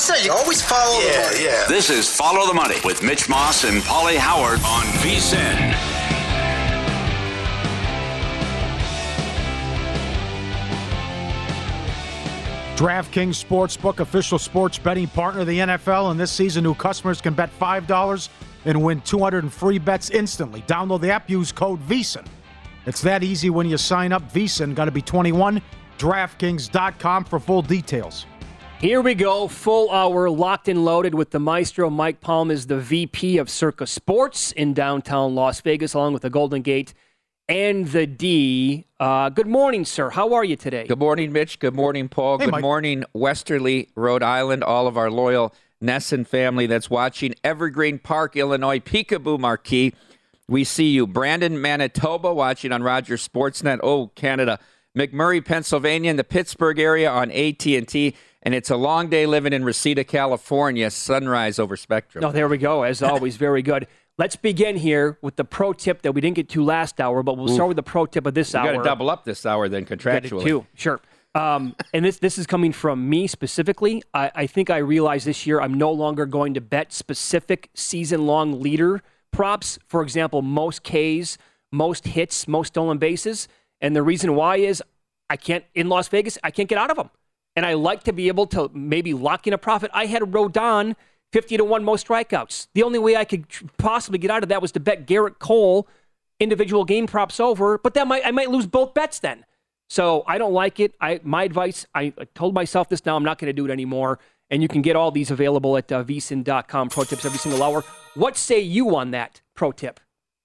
Always
say. You always follow
yeah,
the money.
Yeah. This is Follow the Money with Mitch Moss and Pauly Howard on VSIN.
DraftKings Sportsbook, official sports betting partner of the NFL, and this season new customers can bet $5 and win 200 in free bets instantly. Download the app, use code VSIN. It's that easy when you sign up. VSIN, got to be 21. DraftKings.com for full details.
Here we go, full hour, locked and loaded with the maestro. Mike Palm is the VP of Circa Sports in downtown Las Vegas, along with the Golden Gate and the D. Uh, good morning, sir. How are you today?
Good morning, Mitch. Good morning, Paul.
Hey,
Good
Mike.
morning, Westerly, Rhode Island, all of our loyal Nesson family that's watching Evergreen Park, Illinois, Peekaboo Marquee. We see you. Brandon, Manitoba, watching on Rogers Sportsnet. Oh, Canada. McMurray, Pennsylvania, in the Pittsburgh area on AT&T. And it's a long day living in Reseda, California. Sunrise over Spectrum.
Oh, there we go. As always, very good. Let's begin here with the pro tip that we didn't get to last hour, but we'll
Oof.
start with the pro tip of this
We
hour.
got to double up this hour then contractually.
too. Sure. Um, and this this is coming from me specifically. I, I think I realized this year I'm no longer going to bet specific season long leader props. For example, most Ks, most hits, most stolen bases. And the reason why is I can't in Las Vegas. I can't get out of them. And I like to be able to maybe lock in a profit. I had Rodon 50 to 1 most strikeouts. The only way I could possibly get out of that was to bet Gerrit Cole individual game props over, but that might I might lose both bets then. So I don't like it. I my advice. I, told myself this. Now I'm not going to do it anymore. And you can get all these available at uh, vsin.com. Pro tips every single hour. What say you on that pro tip?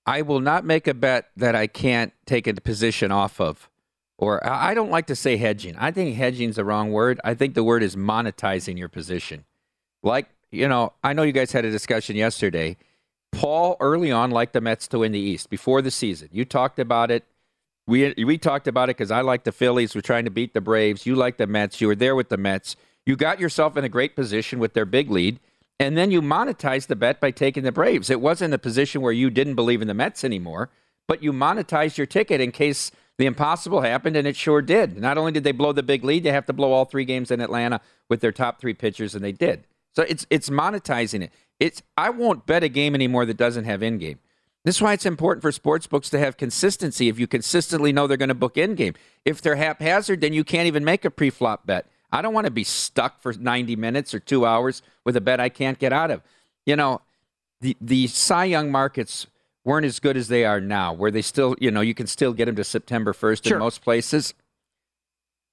I will not make a bet that I can't take a position off of. Or I don't like to say hedging. I think hedging is the wrong word. I think the word is monetizing your position. Like, you know, I know you guys had a discussion yesterday. Paul early on liked the Mets to win the East before the season. You talked about it. We we talked about it because I like the Phillies. We're trying to beat the Braves. You like the Mets. You were there with the Mets. You got yourself in a great position with their big lead, and then you monetized the bet by taking the Braves. It wasn't a position where you didn't believe in the Mets anymore, but you monetized your ticket in case the impossible happened, and it sure did. Not only did they blow the big lead, they have to blow all three games in Atlanta with their top three pitchers, and they did. So it's it's monetizing it. It's I won't bet a game anymore that doesn't have in game. This is why it's important for sports books to have consistency. If you consistently know they're going to book in game, if they're haphazard, then you can't even make a pre-flop bet. I don't want to be stuck for 90 minutes or two hours with a bet I can't get out of. You know, the the Cy Young markets weren't as good as they are now, where they still, you know, you can still get them to September 1st
Sure.
in most places.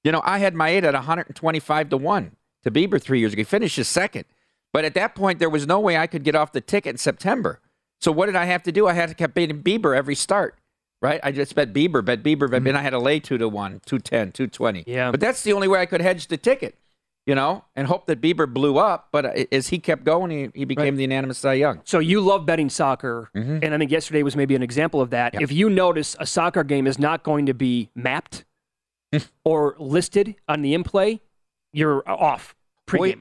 You know, I had my eight at 125 to 1 to Bieber three years ago. He finished his second. But at that point, there was no way I could get off the ticket in September. So what did I have to do? I had to keep betting Bieber every start, right? I just bet Bieber, bet Bieber, bet, mm-hmm. and I had to lay 2 to 1, 210, 220.
Yeah.
But that's the only way I could hedge the ticket, you know, and hope that Bieber blew up. But as he kept going, he, he became the unanimous Cy Young.
So you love betting soccer, mm-hmm. and I think yesterday was maybe an example of that. If you notice a soccer game is not going to be mapped or listed on the in play, you're off.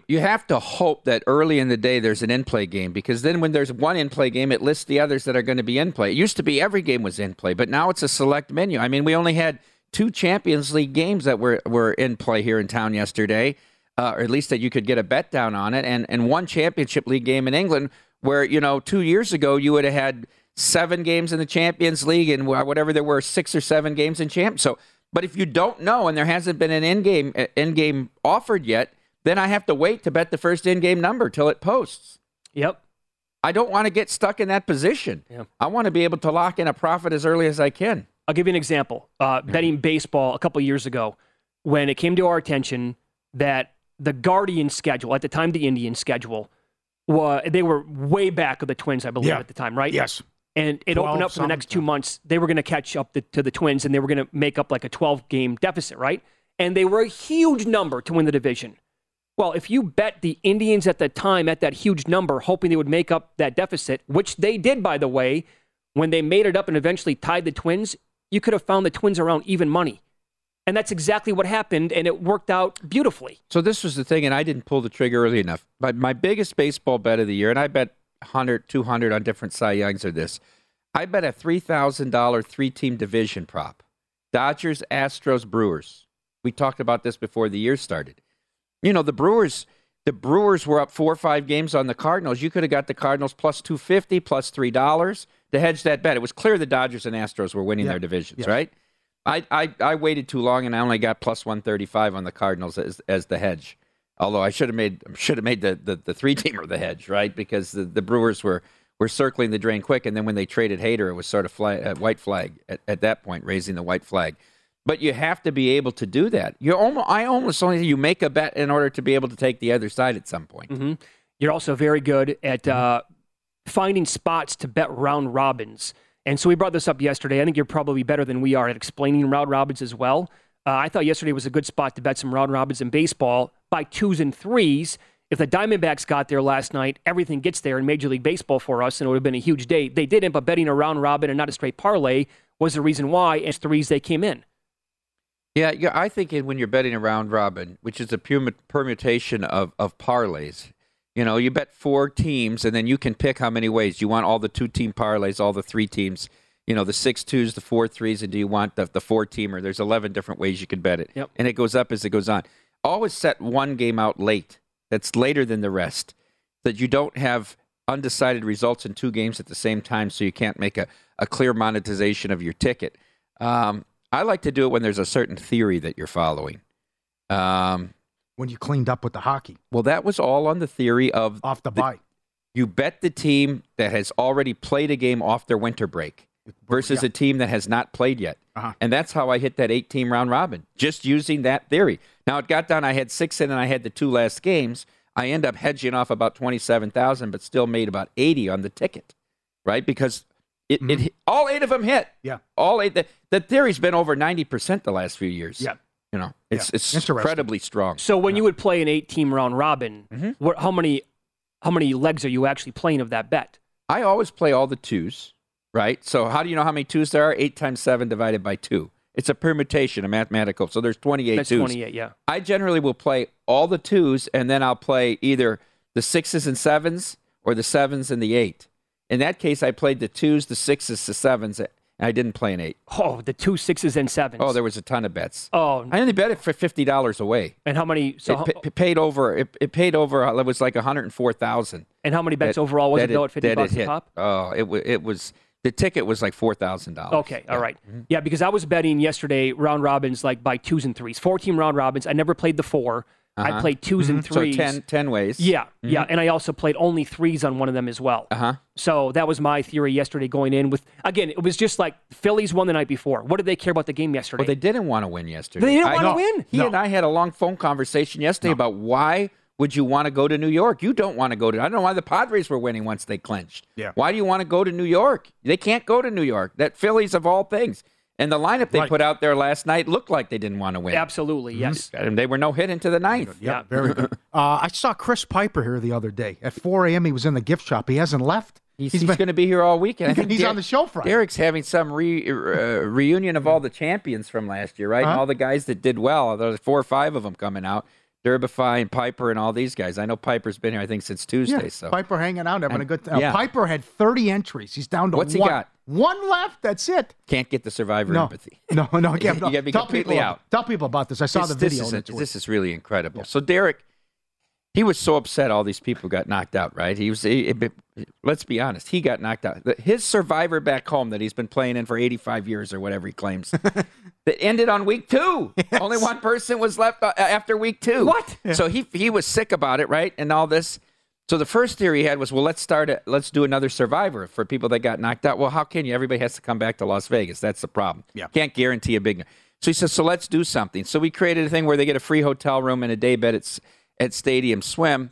You have to hope that early in the day there's an in play game because then when there's one in play game, it lists the others that are going to be in play. It used to be every game was in play, but now it's a select menu. I mean, we only had two Champions League games that were, were in play here in town yesterday, uh, or at least that you could get a bet down on it, and, and one Championship League game in England where, you know, two years ago you would have had seven games in the Champions League and whatever there were six or seven games in champ. So, but if you don't know and there hasn't been an in game in game offered yet, then I have to wait to bet the first in game number till it posts.
Yep.
I don't want to get stuck in that position.
Yeah.
I want to be able to lock in a profit as early as I can.
I'll give you an example. Uh, betting baseball a couple years ago, when it came to our attention that the Guardian schedule, at the time the Indian schedule, was, they were way back of the Twins, I believe,
Yeah.
at the time, right?
Yes.
And it
12
opened up for the next two months. They were going to catch up the, to the Twins, and they were going to make up like a 12 game deficit, right? And they were a huge number to win the division. Well, if you bet the Indians at the time at that huge number, hoping they would make up that deficit, which they did, by the way, when they made it up and eventually tied the Twins, you could have found the Twins around even money. And that's exactly what happened, and it worked out beautifully.
So this was the thing, and I didn't pull the trigger early enough. But my biggest baseball bet of the year, and I bet 100, 200 on different Cy Youngs are this. I bet a $3,000 three-team division prop. Dodgers, Astros, Brewers. We talked about this before the year started. You know, the Brewers the Brewers were up four or five games on the Cardinals. You could have got the Cardinals plus 250, $3 to hedge that bet. It was clear the Dodgers and Astros were winning their divisions,
Yes.
right? I, I, I waited too long and I only got plus 135 on the Cardinals as, as the hedge. Although I should have made should have made the, the, the three teamer the hedge, right? Because the, the Brewers were, were circling the drain quick, and then when they traded Hader, it was sort of flag, uh, white flag at, at that point, raising the white flag. But you have to be able to do that. You almost, I almost only you make a bet in order to be able to take the other side at some point.
hmm You're also very good at uh, finding spots to bet round robins. And so we brought this up yesterday. I think you're probably better than we are at explaining round robins as well. Uh, I thought yesterday was a good spot to bet some round robins in baseball by twos and threes. If the Diamondbacks got there last night, everything gets there in Major League Baseball for us, and it would have been a huge day. They didn't, but betting a round robin and not a straight parlay was the reason why. And threes, they came in.
Yeah, yeah. I think when you're betting a round robin, which is a permu- permutation of, of parlays, you know, you bet four teams, and then you can pick how many ways you want all the two team parlays, all the three teams. You know, the six twos, the four threes, and do you want the the four teamer? There's 11 different ways you can bet it,
Yep.
and it goes up as it goes on. Always set one game out late. That's later than the rest. That you don't have undecided results in two games at the same time, so you can't make a, a clear monetization of your ticket. Um, I like to do it when there's a certain theory that you're following. Um,
when you cleaned up with the hockey
well, that was all on the theory of
off the bye.
you bet the team that has already played a game off their winter break versus
Yeah.
a team that has not played yet.
Uh-huh.
And that's how I hit that eight team round robin, just using that theory. Now it got down, I had six in and I had the two last games. I end up hedging off about 27,000, but still made about 80 on the ticket, right? Because it, it all eight of them hit.
Mm-hmm. Yeah.
All eight. The, the theory's been over 90% the last few years.
Yeah.
You know, it's,
Yeah.
it's incredibly strong.
So when you would play an eight-team round robin,
Mhm.
what, how many how many legs are you actually playing of that bet?
I always play all the twos, right? So how do you know how many twos there are? Eight times seven divided by two. It's a permutation, a mathematical. So there's 28
That's
twos.
28, yeah.
I generally will play all the twos, and then I'll play either the sixes and sevens or the sevens and the eight. In that case, I played the twos, the sixes, the sevens, and I didn't play an eight.
Oh, the two sixes and sevens.
Oh, there was a ton of bets.
Oh,
I only bet it for fifty dollars away.
and how many? So,
it
how,
pa- paid over. It, it paid over. uh, It was like one hundred and four thousand.
and how many bets overall was it though at fifty
that
bucks a
hit.
pop?
Oh, it was. It was. The ticket was like four thousand dollars.
Okay, all right. Yeah, because I was betting yesterday round robins like by twos and threes, four team round robins. I never played the 4 I
Uh-huh.
played 2s and
So
threes.
10, 10 ways.
Yeah, yeah, and I also played only threes on one of them as well.
Uh huh.
So that was my theory yesterday going in with again, it was just like Phillies won the night before. What did they care about the game yesterday?
Well, they didn't want to win yesterday.
They didn't wanna
No.
win?
He
No.
and I had a long phone conversation yesterday about why would you want to go to New York? You don't want to go to. I don't know why the Padres were winning once they clinched.
Yeah.
Why do you want to go to New York? They can't go to New York. That Phillies of all things. And the lineup they
Right.
put out there last night looked like they didn't want to win.
Absolutely, yes.
And they were no hit into the ninth.
Yeah.
Very good. Uh, I saw Chris Piper here the other day. At 4 a.m., he was in the gift shop. He hasn't left.
He's,
He's
he's, going to be here all weekend. I think
He's
Der-
on the show Friday.
Derek's having some re, uh, reunion of all the champions from last year, right? And
Huh?
all the guys that did well. There's four or five of them coming out. Derbify and Piper and all these guys. I know Piper's been here, I think, since Tuesday.
Yeah,
So
Piper hanging out, having
And-
a good time.
yeah.
Piper had 30 entries. He's down to
What's he got?
One left. That's it.
can't get the survivor
No,
empathy.
no, no. Yeah,
You gotta be
tell
completely
people,
out.
Tell people about this. I saw
this,
the
this
video.
is,
and
this is really incredible. So Derek, he was so upset all these people got knocked out, right? He was. He, he- let's be honest, he got knocked out. His survivor back home that he's been playing in for 85 years or whatever he claims, that ended on week two. Only one person was left uh, after week two.
What?
So he he was sick about it, right? And all this. So the first theory he had was, well, let's start. A, let's do another survivor for people that got knocked out. Well, how can you? Everybody has to come back to Las Vegas. That's the problem.
Yeah.
Can't guarantee a big. So he says, so let's do something. So we created a thing where they get a free hotel room and a day bed at at Stadium Swim.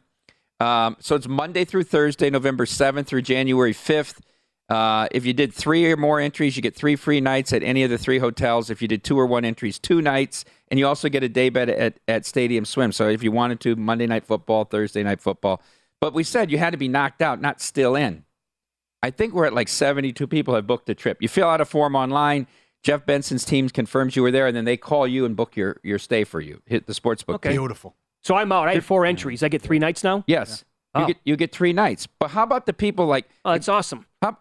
Um, so it's Monday through Thursday, November seventh through January fifth. Uh, if you did three or more entries, you get three free nights at any of the three hotels. If you did two or one entries, two nights, and you also get a day bed at, at Stadium Swim. So if you wanted to, Monday night football, Thursday night football. But we said you had to be knocked out, not still in. I think we're at like 72 people have booked a trip. You fill out a form online. Jeff Benson's team confirms you were there, and then they call you and book your, your stay for you. Hit the sports book.
Okay.
Beautiful.
So I'm out. I had four entries. I get three nights now.
Yes.
Oh.
You get you get three nights. But how about the people like
Oh, that's awesome.
how,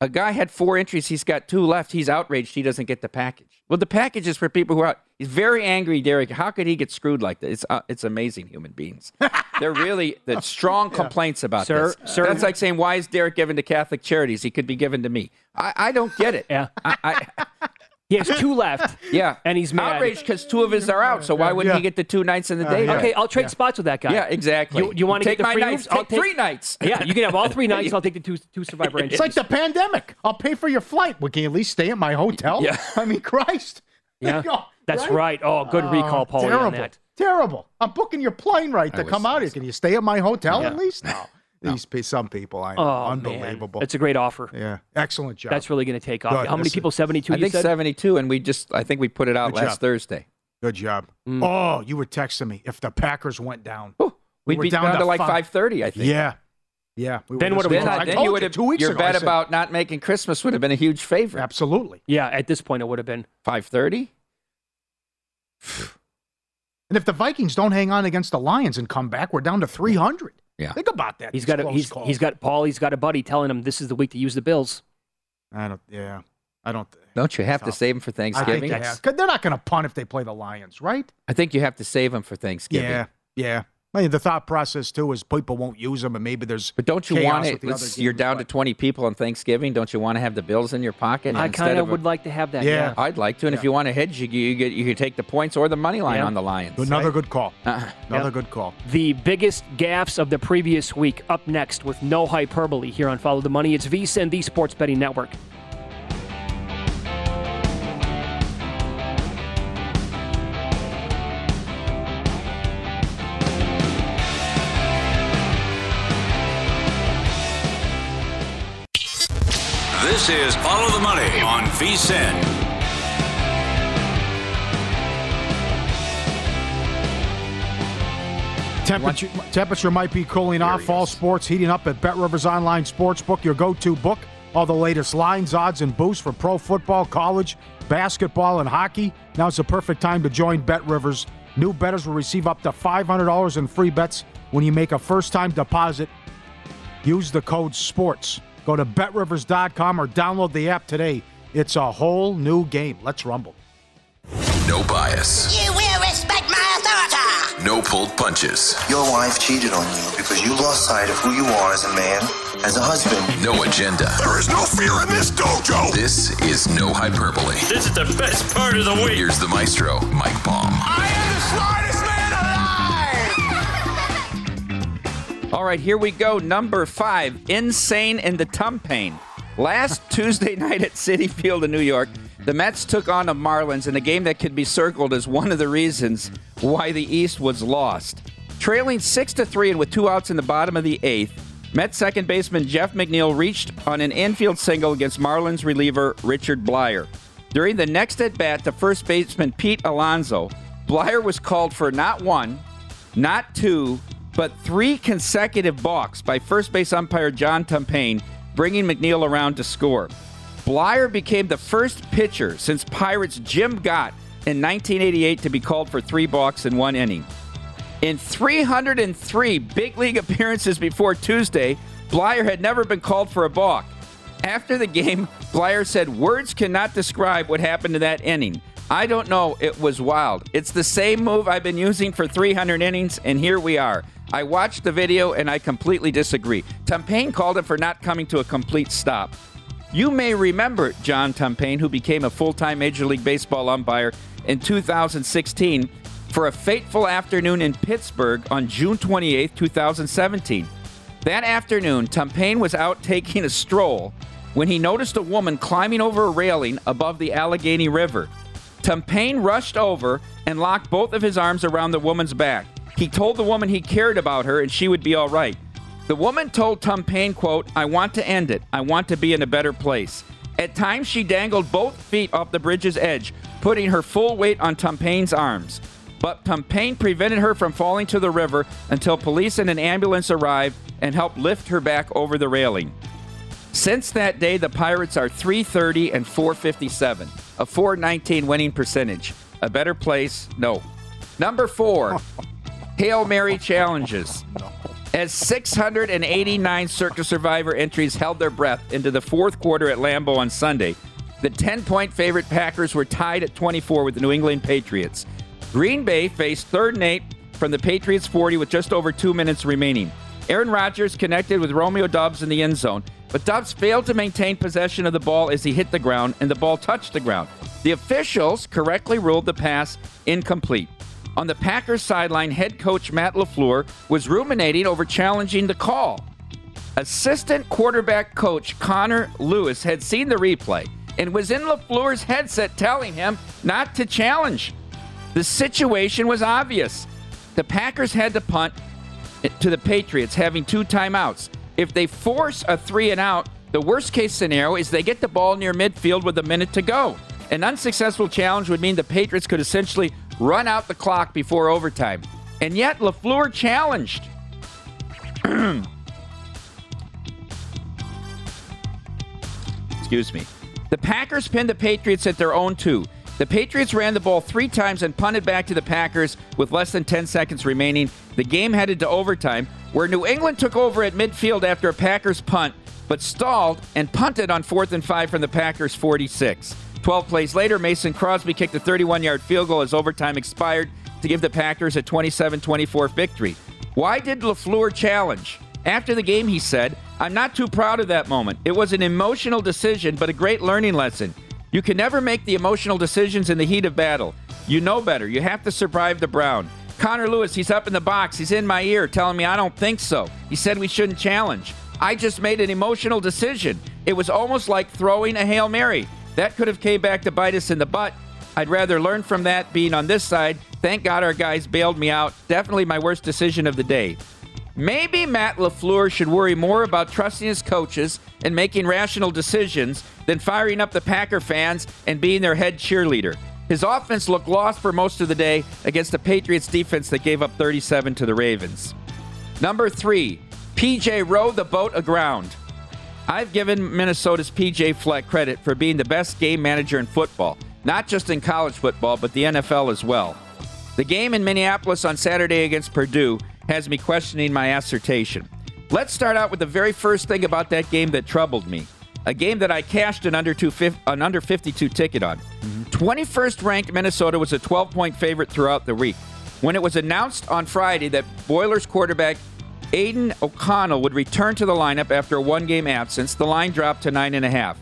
a guy had four entries, he's got two left. He's outraged he doesn't get the package. Well, the package is for people who are. He's very angry, Derek. How could he get screwed like this? It's uh, it's amazing human beings. They're really the strong complaints about
Sir-
this.
sir-
That's like saying, why is Derek given to Catholic charities? He could be given to me. I, I don't get it.
Yeah.
I, I,
He has two left.
yeah.
And he's mad.
outraged because two of his are out. So why wouldn't
Yeah.
he get the two nights in the uh, day?
Okay, I'll trade spots with that guy.
Yeah, exactly.
You, you want to
take
get the
my
free
nights?
rooms? I'll
Take three nights.
Yeah, you can have all three nights. I'll take the two two survivor entries.
It's like the pandemic. I'll pay for your flight. Well, can you at least stay at my hotel?
Yeah.
I mean, Christ.
Yeah,
Oh,
that's right. Oh, good oh, recall, Paulie,
terrible.
on that.
Terrible. I'm booking your plane right to come out here. Can you stay at my hotel at least? No. These pe- some people, I know.
Oh,
unbelievable.
Man. That's a great offer.
yeah, excellent job.
That's really going to take off.
Good.
How many
Listen,
people? Seventy-two.
I
you
think
said?
72, and we just, I think we put it out
Good
last
job.
Thursday.
good job.
Mm.
Oh, you were texting me if the Packers went down.
Whew.
We
We'd
were
be
down
down,
to
to like 5:30, I think.
Yeah, yeah. We
Then
were
what do we
just-
then you would
you
have
two weeks
your
ago.
Bet
said,
about not making Christmas would have been a huge favor.
absolutely.
Yeah, at this point, it would have been.
5:30.
And if the Vikings don't hang on against the Lions and come back, we're down to 300.
Yeah.
Think about that.
He's got a, he's
calls.
he's got Paul. He's got a buddy telling him this is the week to use the Bills.
I don't. Yeah, I don't.
Don't you have to save them for
I think
Thanksgiving?
they have. 'Cause They're not going to punt if they play the Lions, right?
I think you have to save them for Thanksgiving.
Yeah, yeah. I mean, the thought process too is people won't use them, and maybe there's.
But don't you
chaos
want
with
it?
the
You're down
but-
to 20 people on Thanksgiving. Don't you want to have the Bills in your pocket?
I kind
of
of
a-
would like to have that.
Yeah.
Yeah.
I'd like to. And if you want to hedge, you, you get you could take the points or the money line
Yeah.
on the Lions.
Another good call.
Uh,
Another
Yeah.
good call.
The biggest gaffes of the previous week up next with no hyperbole here on Follow the Money. It's VSIN, the Sports Betting Network.
VSIN.
Temperature, temperature might be cooling off. Fall sports heating up at Bet Rivers Online Sportsbook, your go-to book. All the latest lines, odds, and boosts for pro football, college, basketball, and hockey. Now's the perfect time to join Bet Rivers. New bettors will receive up to $500 in free bets when you make a first-time deposit. Use the code SPORTS. Go to betrivers.com or download the app today. It's a whole new game. Let's rumble.
No bias.
You will respect my authority.
No pulled punches.
Your wife cheated on you because you lost sight of who you are as a man, as a husband.
No agenda.
There is no fear in this dojo.
This is no hyperbole.
This is the best part of the week.
Here's the maestro, Mike Palm.
I am the smartest man alive.
All right, here we go. Number five, Insane in the Tumpane. Last Tuesday night at Citi Field in New York, the Mets took on the Marlins in a game that could be circled as one of the reasons why the East was lost. Trailing 6 to 3 and with two outs in the bottom of the eighth, Mets second baseman Jeff McNeil reached on an infield single against Marlins reliever Richard Bleier. During the next at bat to first baseman Pete Alonso, Blyer was called for not one, not two, but three consecutive balks by first base umpire John Tumpane, bringing McNeil around to score. Bleier became the first pitcher since Pirates' Jim Gott in 1988 to be called for three balks in one inning. In 303 big league appearances before Tuesday, Bleier had never been called for a balk. After the game, Bleier said, Words cannot describe what happened to that inning. I don't know. It was wild. It's the same move I've been using for 300 innings, and here we are. I watched the video and I completely disagree. Tumpane called him for not coming to a complete stop. You may remember John Tumpane, who became a full time Major League Baseball umpire in 2016 for a fateful afternoon in Pittsburgh on June 28, 2017. That afternoon, Tumpane was out taking a stroll when he noticed a woman climbing over a railing above the Allegheny River. Tumpane rushed over and locked both of his arms around the woman's back. He told the woman he cared about her and she would be all right. The woman told Tumpane, quote, I want to end it. I want to be in a better place. At times, she dangled both feet off the bridge's edge, putting her full weight on Tumpane's arms. But Tumpane prevented her from falling to the river until police and an ambulance arrived and helped lift her back over the railing. Since that day, the Pirates are 330 and 457, a 419 winning percentage. A better place? No. Number four, Hail Mary challenges. As 689 Circa Survivor entries held their breath into the fourth quarter at Lambeau on Sunday, the 10 point favorite Packers were tied at 24 with the New England Patriots. Green Bay faced third and eight from the Patriots 40 with just over two minutes remaining. Aaron Rodgers connected with Romeo Doubs in the end zone, but Dobbs failed to maintain possession of the ball as he hit the ground and the ball touched the ground. The officials correctly ruled the pass incomplete. On the Packers sideline, head coach Matt LaFleur was ruminating over challenging the call. Assistant quarterback coach Connor Lewis had seen the replay and was in LaFleur's headset telling him not to challenge. The situation was obvious. The Packers had to punt to the Patriots, having two timeouts. If they force a three and out, the worst case scenario is they get the ball near midfield with a minute to go. An unsuccessful challenge would mean the Patriots could essentially run out the clock before overtime. And yet, LaFleur challenged. Excuse me. The Packers pinned the Patriots at their own two. The Patriots ran the ball three times and punted back to the Packers with less than 10 seconds remaining. The game headed to overtime, where New England took over at midfield after a Packers punt, but stalled and punted on fourth and five from the Packers 46. 12 plays later, Mason Crosby kicked a 31 yard field goal as overtime expired to give the Packers a 27 24 victory. Why did LaFleur challenge? After the game, he said, I'm not too proud of that moment. It was an emotional decision, but a great learning lesson. You can never make the emotional decisions in the heat of battle. You know better. You have to survive the Brown. Connor Lewis, he's up in the box. He's in my ear telling me I don't think so. He said we shouldn't challenge. I just made an emotional decision. It was almost like throwing a Hail Mary. That could have came back to bite us in the butt. I'd rather learn from that being on this side. Thank God our guys bailed me out. Definitely my worst decision of the day. Maybe Matt LaFleur should worry more about trusting his coaches and making rational decisions than firing up the Packer fans and being their head cheerleader. His offense looked lost for most of the day against the Patriots defense that gave up 37 to the Ravens. Number three, PJ rowed the boat aground. I've given Minnesota's PJ Fleck credit for being the best game manager in football, not just in college football, but the NFL as well. The game in Minneapolis on Saturday against Purdue has me questioning my assertion. Let's start out with the very first thing about that game that troubled me. A game that I cashed an under, two, an under 52 ticket on. Mm-hmm. 21st ranked Minnesota was a 12 point favorite throughout the week. When it was announced on Friday that Boilers quarterback Aidan O'Connell would return to the lineup after a one game absence, the line dropped to 9.5.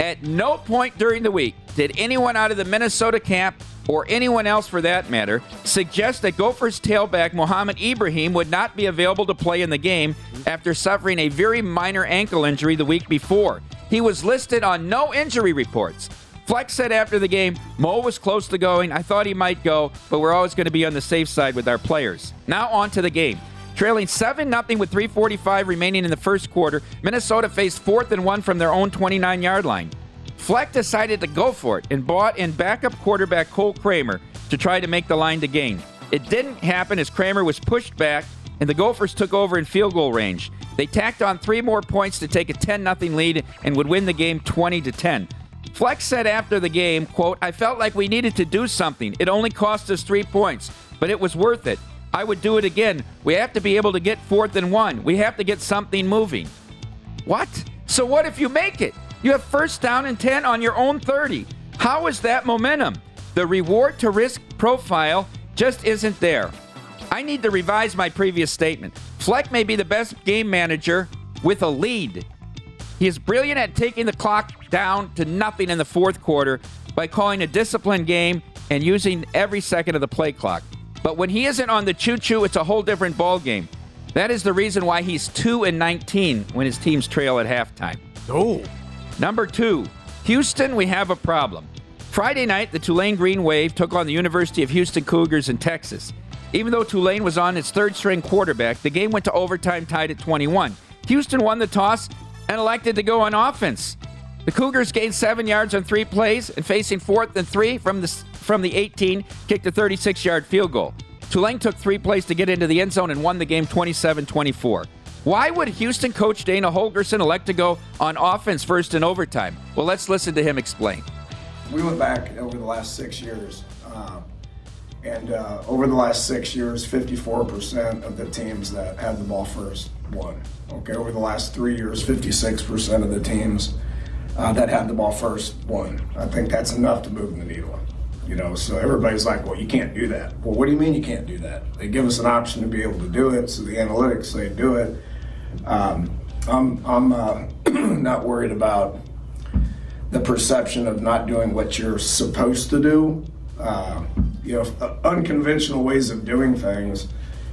At no point during the week did anyone out of the Minnesota camp, or anyone else for that matter, suggest that Gophers tailback Mohamed Ibrahim would not be available to play in the game after suffering a very minor ankle injury the week before. He was listed on no injury reports. Flex said after the game, Mo was close to going. I thought he might go, but we're always going to be on the safe side with our players. Now on to the game. Trailing 7 0 with 3.45 remaining in the first quarter, Minnesota faced fourth and one from their own 29 yard line. Fleck decided to go for it and brought in backup quarterback Cole Kramer to try to make the line to gain. It didn't happen as Kramer was pushed back and the Gophers took over in field goal range. They tacked on three more points to take a 10 0 lead and would win the game 20 to 10. Fleck said after the game, quote, I felt like we needed to do something. It only cost us three points, but it was worth it. I would do it again. We have to be able to get fourth and one. We have to get something moving. What? So what if you make it? You have first down and 10 on your own 30. How is that momentum? The reward to risk profile just isn't there. I need to revise my previous statement. Fleck may be the best game manager with a lead. He is brilliant at taking the clock down to nothing in the fourth quarter by calling a disciplined game and using every second of the play clock. But when he isn't on the choo choo, it's a whole different ball game. That is the reason why he's 2 and 19 when his teams trail at halftime.
Oh.
Number two, Houston, we have a problem. Friday night, the Tulane Green Wave took on the University of Houston Cougars in Texas. Even though Tulane was on its third string quarterback, the game went to overtime tied at 21. Houston won the toss and elected to go on offense. The Cougars gained seven yards on three plays and facing fourth and three from the, from the 18, kicked a 36 yard field goal. Tulane took three plays to get into the end zone and won the game 27 24. Why would Houston coach Dana Holgorsen elect to go on offense first in overtime? Well, let's listen to him explain.
We went back over the last six years, uh, and uh, over the last six years, 54% of the teams that had the ball first won. Okay, over the last three years, 56% of the teams uh, that had the ball first won. I think that's enough to move the needle. You know, so everybody's like, well, you can't do that. Well, what do you mean you can't do that? They give us an option to be able to do it, so the analytics say do it. Um, I'm, I'm uh, not worried about the perception of not doing what you're supposed to do. Uh, you know, unconventional ways of doing things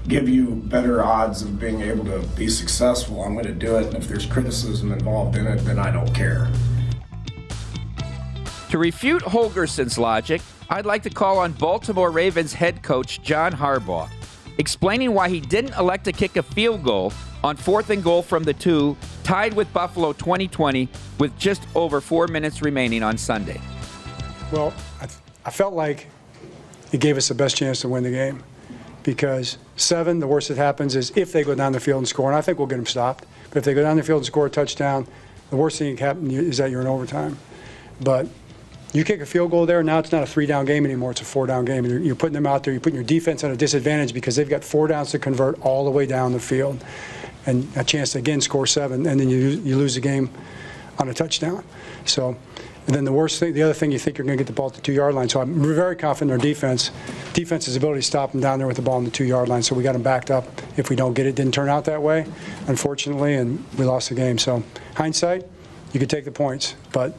give you better odds of being able to be successful. I'm going to do it, and if there's criticism involved in it, then I don't care.
To refute Holgorsen's logic, I'd like to call on Baltimore Ravens head coach John Harbaugh, explaining why he didn't elect to kick a field goal on fourth and goal from the two, tied with Buffalo 2020, with just over four minutes remaining on Sunday.
Well, I, th- I felt like it gave us the best chance to win the game because seven, the worst that happens is if they go down the field and score, and I think we'll get them stopped. But if they go down the field and score a touchdown, the worst thing that can happen is that you're in overtime. But you kick a field goal there, now it's not a three down game anymore, it's a four down game. You're, you're putting them out there, you're putting your defense at a disadvantage because they've got four downs to convert all the way down the field. And a chance to again score seven, and then you, you lose the game on a touchdown. So, and then the worst thing, the other thing, you think you're going to get the ball at the two yard line. So I'm very confident in our defense, defense's ability to stop them down there with the ball on the two yard line. So we got them backed up. If we don't get it, didn't turn out that way, unfortunately, and we lost the game. So hindsight, you could take the points, but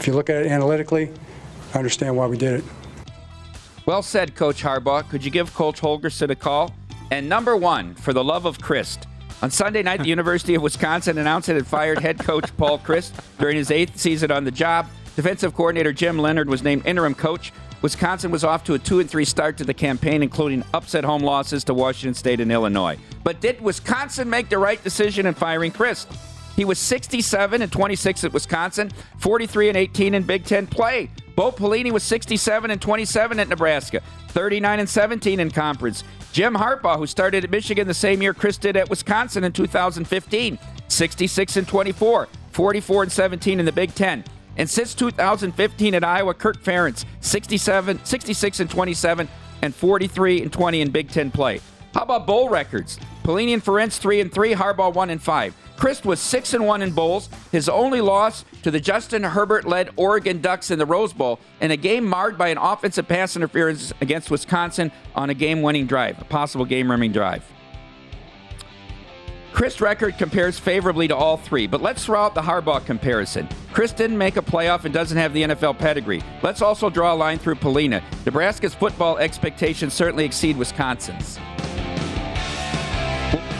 if you look at it analytically, I understand why we did it.
Well said, Coach Harbaugh. Could you give Coach Holgorsen a call? And number one, for the love of Chryst. On Sunday night, the University of Wisconsin announced it had fired head coach Paul Chryst during his eighth season on the job. Defensive coordinator Jim Leonhard was named interim coach. Wisconsin was off to a 2 and 3 start to the campaign, including upset home losses to Washington State and Illinois. But did Wisconsin make the right decision in firing Chryst? He was 67 and 26 at Wisconsin, 43 and 18 in Big Ten play. Bo Pelini was 67 and 27 at Nebraska, 39 and 17 in conference. Jim Harbaugh, who started at Michigan the same year Chryst did at Wisconsin in 2015, 66 and 24, 44 and 17 in the Big Ten. And since 2015 at Iowa, Kirk Ferentz, 67, 66 and 27, and 43 and 20 in Big Ten play. How about bowl records? Pelini and Ferentz 3 and 3, Harbaugh 1 and 5. Chryst was 6 and 1 in bowls. His only loss to the Justin Herbert led Oregon Ducks in the Rose Bowl in a game marred by an offensive pass interference against Wisconsin on a game winning drive, a possible game winning drive. Chryst record compares favorably to all three, but let's throw out the Harbaugh comparison. Chryst didn't make a playoff and doesn't have the NFL pedigree. Let's also draw a line through Pelini. Nebraska's football expectations certainly exceed Wisconsin's.
Well,